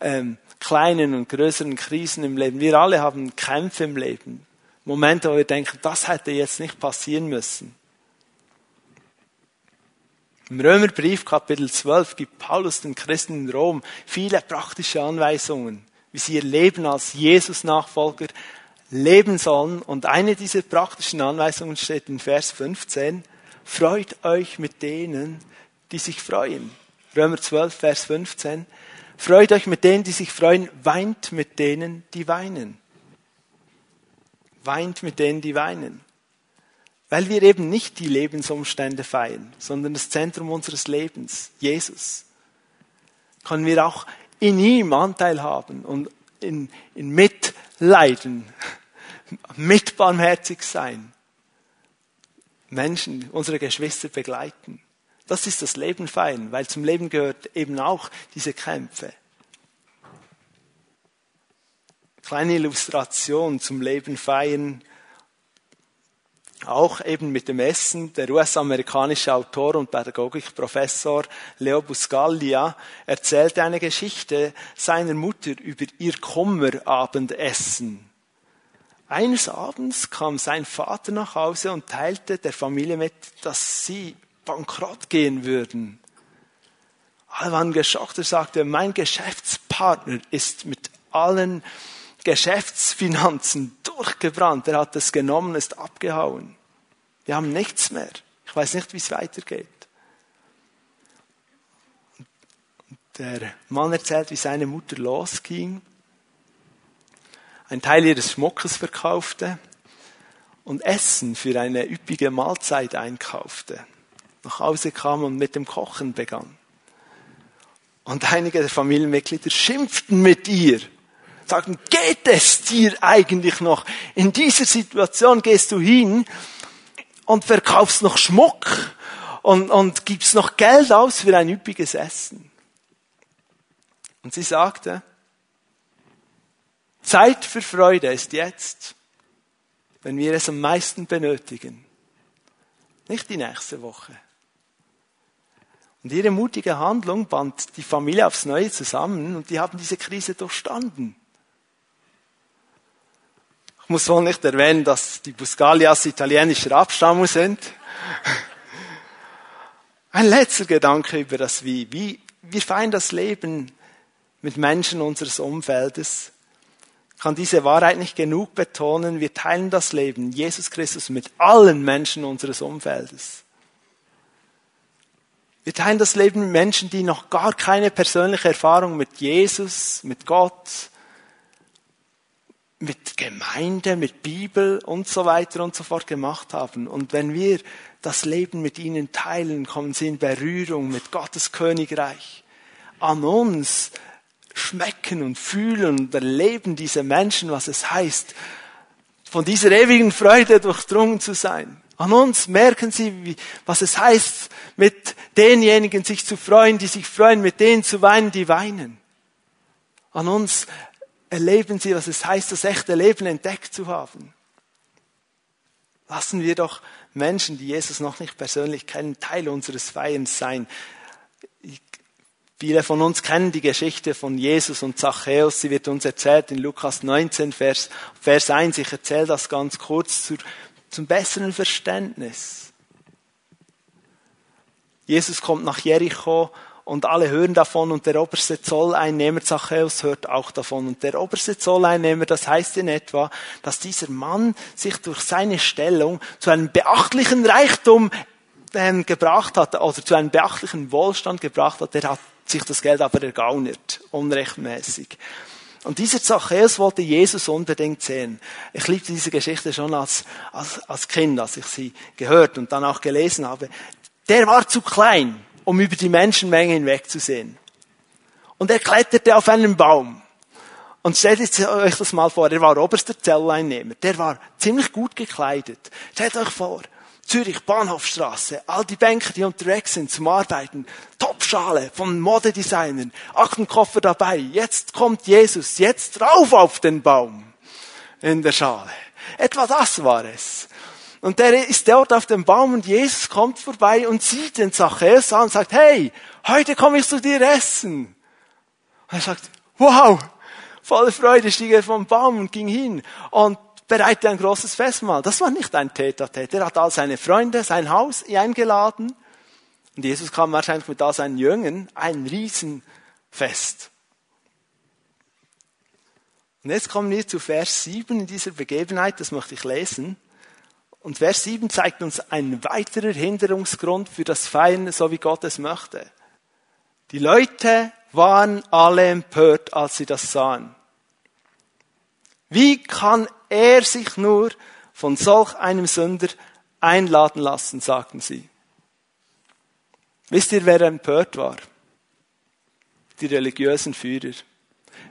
ähm, kleinen und größeren Krisen im Leben. Wir alle haben Kämpfe im Leben. Momente, wo wir denken, das hätte jetzt nicht passieren müssen. Im Römerbrief Kapitel 12 gibt Paulus den Christen in Rom viele praktische Anweisungen, wie sie ihr Leben als Jesus-Nachfolger leben sollen. Und eine dieser praktischen Anweisungen steht in Vers 15. Freut euch mit denen, die sich freuen. Römer 12, Vers 15. Freut euch mit denen, die sich freuen, weint mit denen, die weinen. Weint mit denen, die weinen weil wir eben nicht die Lebensumstände feiern, sondern das Zentrum unseres Lebens, Jesus, können wir auch in ihm Anteil haben und in, in Mitleiden, mitbarmherzig sein, Menschen, unsere Geschwister begleiten. Das ist das Leben feiern, weil zum Leben gehört eben auch diese Kämpfe. kleine Illustration zum Leben feiern. Auch eben mit dem Essen. Der US-amerikanische Autor und Pädagogikprofessor Leo Buscaglia erzählte eine Geschichte seiner Mutter über ihr Kummerabendessen. Eines Abends kam sein Vater nach Hause und teilte der Familie mit, dass sie bankrott gehen würden. Alle waren geschockt. Er sagte, mein Geschäftspartner ist mit allen Geschäftsfinanzen durchgebrannt. Er hat es genommen, ist abgehauen. Wir haben nichts mehr. Ich weiß nicht, wie es weitergeht. Der Mann erzählt, wie seine Mutter losging ein Teil ihres Schmuckes verkaufte und Essen für eine üppige Mahlzeit einkaufte. Nach Hause kam und mit dem Kochen begann. Und einige der Familienmitglieder schimpften mit ihr, sagten, geht es dir eigentlich noch? In dieser Situation gehst du hin und verkaufst noch Schmuck und, und gibst noch Geld aus für ein üppiges Essen. Und sie sagte, Zeit für Freude ist jetzt, wenn wir es am meisten benötigen. Nicht die nächste Woche. Und ihre mutige Handlung band die Familie aufs Neue zusammen und die haben diese Krise durchstanden. Ich muss wohl nicht erwähnen, dass die Buscalias italienischer Abstammung sind. Ein letzter Gedanke über das Wie. Wie wir feiern das Leben mit Menschen unseres Umfeldes kann diese Wahrheit nicht genug betonen. Wir teilen das Leben, Jesus Christus, mit allen Menschen unseres Umfeldes. Wir teilen das Leben mit Menschen, die noch gar keine persönliche Erfahrung mit Jesus, mit Gott, mit Gemeinde, mit Bibel und so weiter und so fort gemacht haben. Und wenn wir das Leben mit ihnen teilen, kommen sie in Berührung mit Gottes Königreich. An uns schmecken und fühlen und erleben diese Menschen, was es heißt, von dieser ewigen Freude durchdrungen zu sein. An uns merken sie, was es heißt, mit denjenigen sich zu freuen, die sich freuen, mit denen zu weinen, die weinen. An uns erleben sie, was es heißt, das echte Leben entdeckt zu haben. Lassen wir doch Menschen, die Jesus noch nicht persönlich kennen, Teil unseres Feierns sein. Viele von uns kennen die Geschichte von Jesus und Zachäus. Sie wird uns erzählt in Lukas 19, Vers, Vers 1. Ich erzähle das ganz kurz zur, zum besseren Verständnis. Jesus kommt nach Jericho und alle hören davon und der oberste Zolleinnehmer Zachäus hört auch davon. Und der oberste Zolleinnehmer, das heißt in etwa, dass dieser Mann sich durch seine Stellung zu einem beachtlichen Reichtum ähm, gebracht hat, oder zu einem beachtlichen Wohlstand gebracht hat. Der hat sich das Geld aber ergaunert, unrechtmäßig. Und dieser Zachäus wollte Jesus unbedingt sehen. Ich liebte diese Geschichte schon als, als, als Kind, als ich sie gehört und dann auch gelesen habe. Der war zu klein, um über die Menschenmenge hinwegzusehen. Und er kletterte auf einen Baum. Und stellt euch das mal vor, er war oberster Zelleinnehmer. Der war ziemlich gut gekleidet. Stellt euch vor, Zürich, Bahnhofstraße, all die Banker, die unterwegs sind zum Arbeiten, Topschale von Modedesignern, Aktenkoffer dabei, jetzt kommt Jesus, jetzt rauf auf den Baum in der Schale. Etwa das war es. Und der ist dort auf dem Baum und Jesus kommt vorbei und sieht den Zachäus an und sagt, hey, heute komme ich zu dir essen. Und er sagt, wow, volle Freude stieg er vom Baum und ging hin. Und bereite ein großes Festmahl. Das war nicht ein Täter-Täter. Er hat all seine Freunde, sein Haus eingeladen. Und Jesus kam wahrscheinlich mit all seinen Jüngern ein Riesenfest. Und jetzt kommen wir zu Vers 7 in dieser Begebenheit, das möchte ich lesen. Und Vers 7 zeigt uns ein weiterer Hinderungsgrund für das Feiern, so wie Gott es möchte. Die Leute waren alle empört, als sie das sahen. Wie kann er sich nur von solch einem Sünder einladen lassen, sagten sie. Wisst ihr, wer empört war? Die religiösen Führer.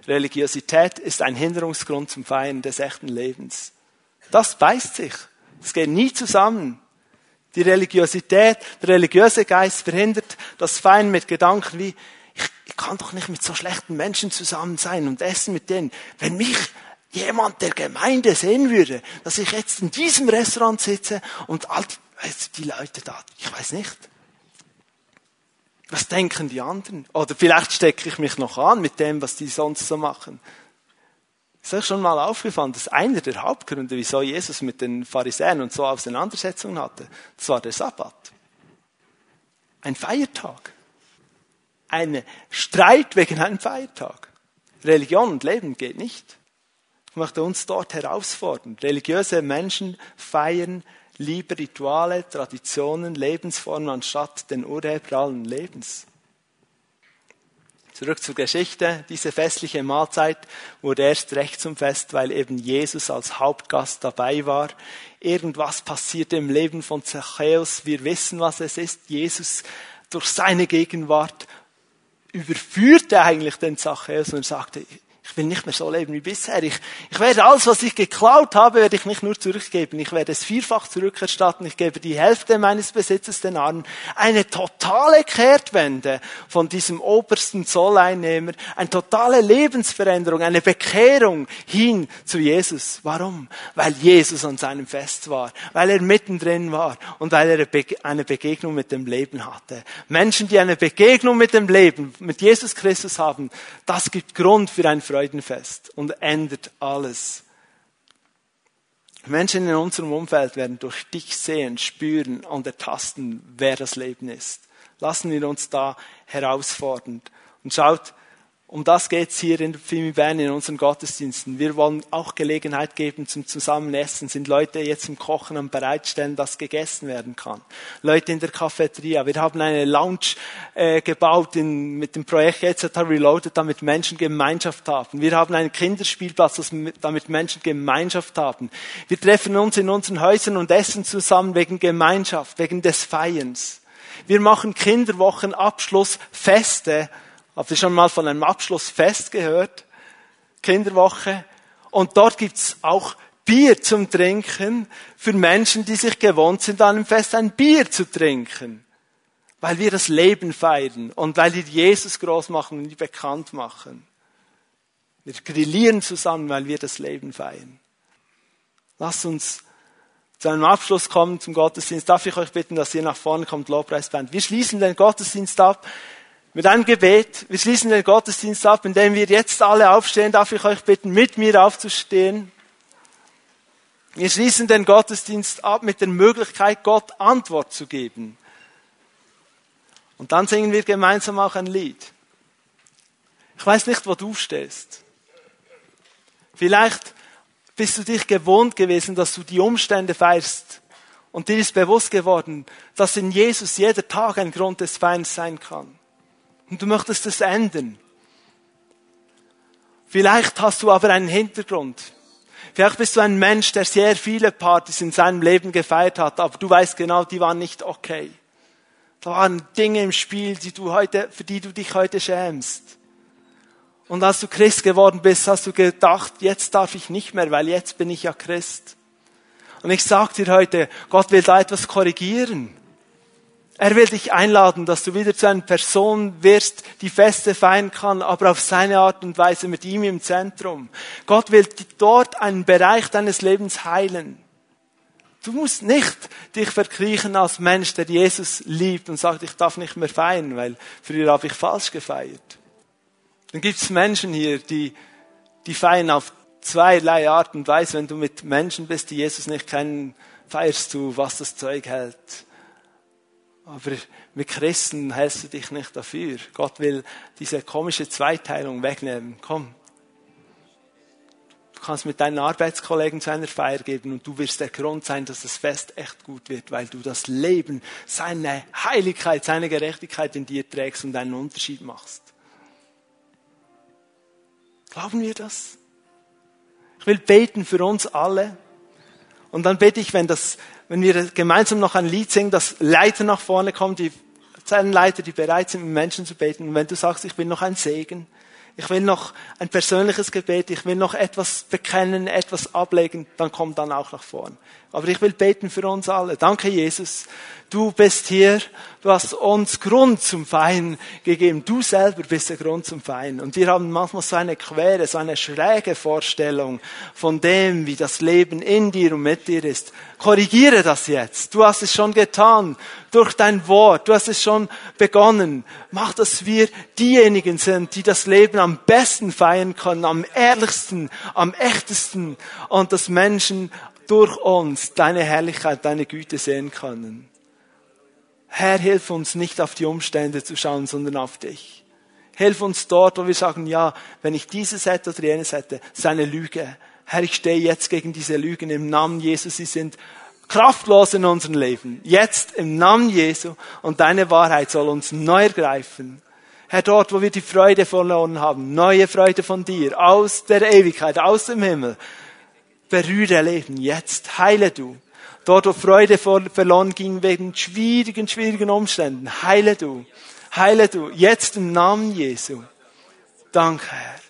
Religiosität ist ein Hinderungsgrund zum Feiern des echten Lebens. Das beißt sich. Es geht nie zusammen. Die Religiosität, der religiöse Geist verhindert das Feiern mit Gedanken wie, ich, ich kann doch nicht mit so schlechten Menschen zusammen sein und essen mit denen. Wenn mich jemand der Gemeinde sehen würde, dass ich jetzt in diesem Restaurant sitze und all die Leute da, ich weiß nicht. Was denken die anderen? Oder vielleicht stecke ich mich noch an mit dem, was die sonst so machen. Ist euch schon mal aufgefallen, dass einer der Hauptgründe, wieso Jesus mit den Pharisäern und so Auseinandersetzungen hatte, das war der Sabbat. Ein Feiertag. Ein Streit wegen einem Feiertag. Religion und Leben geht nicht. Ich möchte uns dort herausfordern. Religiöse Menschen feiern lieber Rituale, Traditionen, Lebensformen anstatt den Urheber allen Lebens. Zurück zur Geschichte. Diese festliche Mahlzeit wurde erst recht zum Fest, weil eben Jesus als Hauptgast dabei war. Irgendwas passierte im Leben von Zachäus. Wir wissen, was es ist. Jesus durch seine Gegenwart überführte eigentlich den Zachäus und sagte, ich will nicht mehr so leben wie bisher. Ich, ich werde alles, was ich geklaut habe, werde ich nicht nur zurückgeben. Ich werde es vierfach zurückerstatten. Ich gebe die Hälfte meines Besitzes den Armen. Eine totale Kehrtwende von diesem obersten Zolleinnehmer. Eine totale Lebensveränderung, eine Bekehrung hin zu Jesus. Warum? Weil Jesus an seinem Fest war. Weil er mittendrin war. Und weil er eine Begegnung mit dem Leben hatte. Menschen, die eine Begegnung mit dem Leben, mit Jesus Christus haben, das gibt Grund für ein Freude Freudenfest und ändert alles. Menschen in unserem Umfeld werden durch dich sehen, spüren und ertasten, wer das Leben ist. Lassen wir uns da herausfordern. Und schaut, um das geht's hier in Fimi Bern in unseren Gottesdiensten. Wir wollen auch Gelegenheit geben zum Zusammenessen. Sind Leute jetzt im Kochen am Bereitstellen, dass gegessen werden kann. Leute in der Cafeteria. Wir haben eine Lounge äh, gebaut in, mit dem Projekt EZH Reloaded, damit Menschen Gemeinschaft haben. Wir haben einen Kinderspielplatz, damit Menschen Gemeinschaft haben. Wir treffen uns in unseren Häusern und essen zusammen wegen Gemeinschaft, wegen des Feierns. Wir machen Kinderwochen, Abschlussfeste Habt ihr schon mal von einem Abschlussfest gehört? Kinderwoche. Und dort gibt's auch Bier zum Trinken für Menschen, die sich gewohnt sind, an einem Fest ein Bier zu trinken. Weil wir das Leben feiern und weil wir Jesus groß machen und ihn bekannt machen. Wir grillieren zusammen, weil wir das Leben feiern. Lasst uns zu einem Abschluss kommen zum Gottesdienst. Darf ich euch bitten, dass ihr nach vorne kommt, Lobpreisband. Wir schließen den Gottesdienst ab mit einem Gebet. Wir schließen den Gottesdienst ab, indem wir jetzt alle aufstehen. Darf ich euch bitten, mit mir aufzustehen? Wir schließen den Gottesdienst ab mit der Möglichkeit, Gott Antwort zu geben. Und dann singen wir gemeinsam auch ein Lied. Ich weiß nicht, wo du stehst. Vielleicht bist du dich gewohnt gewesen, dass du die Umstände feierst. Und dir ist bewusst geworden, dass in Jesus jeder Tag ein Grund des Feins sein kann. Und du möchtest es ändern. Vielleicht hast du aber einen Hintergrund. Vielleicht bist du ein Mensch, der sehr viele Partys in seinem Leben gefeiert hat, aber du weißt genau, die waren nicht okay. Da waren Dinge im Spiel, die du heute, für die du dich heute schämst. Und als du Christ geworden bist, hast du gedacht, jetzt darf ich nicht mehr, weil jetzt bin ich ja Christ. Und ich sag dir heute, Gott will da etwas korrigieren. Er will dich einladen, dass du wieder zu einer Person wirst, die Feste feiern kann, aber auf seine Art und Weise mit ihm im Zentrum. Gott will dort einen Bereich deines Lebens heilen. Du musst nicht dich verkriechen als Mensch, der Jesus liebt und sagt, ich darf nicht mehr feiern, weil früher habe ich falsch gefeiert. Dann gibt es Menschen hier, die, die feiern auf zweierlei Art und Weise. Wenn du mit Menschen bist, die Jesus nicht kennen, feierst du, was das Zeug hält aber mit Christen hältst du dich nicht dafür. Gott will diese komische Zweiteilung wegnehmen. Komm. Du kannst mit deinen Arbeitskollegen zu einer Feier geben und du wirst der Grund sein, dass das Fest echt gut wird, weil du das Leben, seine Heiligkeit, seine Gerechtigkeit in dir trägst und einen Unterschied machst. Glauben wir das? Ich will beten für uns alle. Und dann bete ich, wenn das wenn wir gemeinsam noch ein Lied singen, dass Leiter nach vorne kommen, die Zellenleiter, die bereit sind, mit Menschen zu beten. Und wenn du sagst, ich bin noch ein Segen, Ich will noch ein persönliches Gebet, ich will noch etwas bekennen, etwas ablegen, dann kommt dann auch nach vorn. Aber ich will beten für uns alle. Danke, Jesus. Du bist hier. Du hast uns Grund zum Feiern gegeben. Du selber bist der Grund zum Feiern. Und wir haben manchmal so eine quere, so eine schräge Vorstellung von dem, wie das Leben in dir und mit dir ist. Korrigiere das jetzt. Du hast es schon getan. Durch dein Wort. Du hast es schon begonnen. Mach, dass wir diejenigen sind, die das Leben am besten feiern können, am ehrlichsten, am echtesten und dass Menschen durch uns deine Herrlichkeit, deine Güte sehen können. Herr, hilf uns nicht auf die Umstände zu schauen, sondern auf dich. Hilf uns dort, wo wir sagen, ja, wenn ich dieses hätte oder jenes hätte, ist eine Lüge. Herr, ich stehe jetzt gegen diese Lügen im Namen Jesus. Sie sind kraftlos in unserem Leben. Jetzt im Namen Jesu und deine Wahrheit soll uns neu ergreifen. Herr, dort, wo wir die Freude verloren haben, neue Freude von dir, aus der Ewigkeit, aus dem Himmel, berühre Leben jetzt, heile du. Dort, wo Freude verloren ging wegen schwierigen, schwierigen Umständen, heile du, heile du, jetzt im Namen Jesu. Danke, Herr.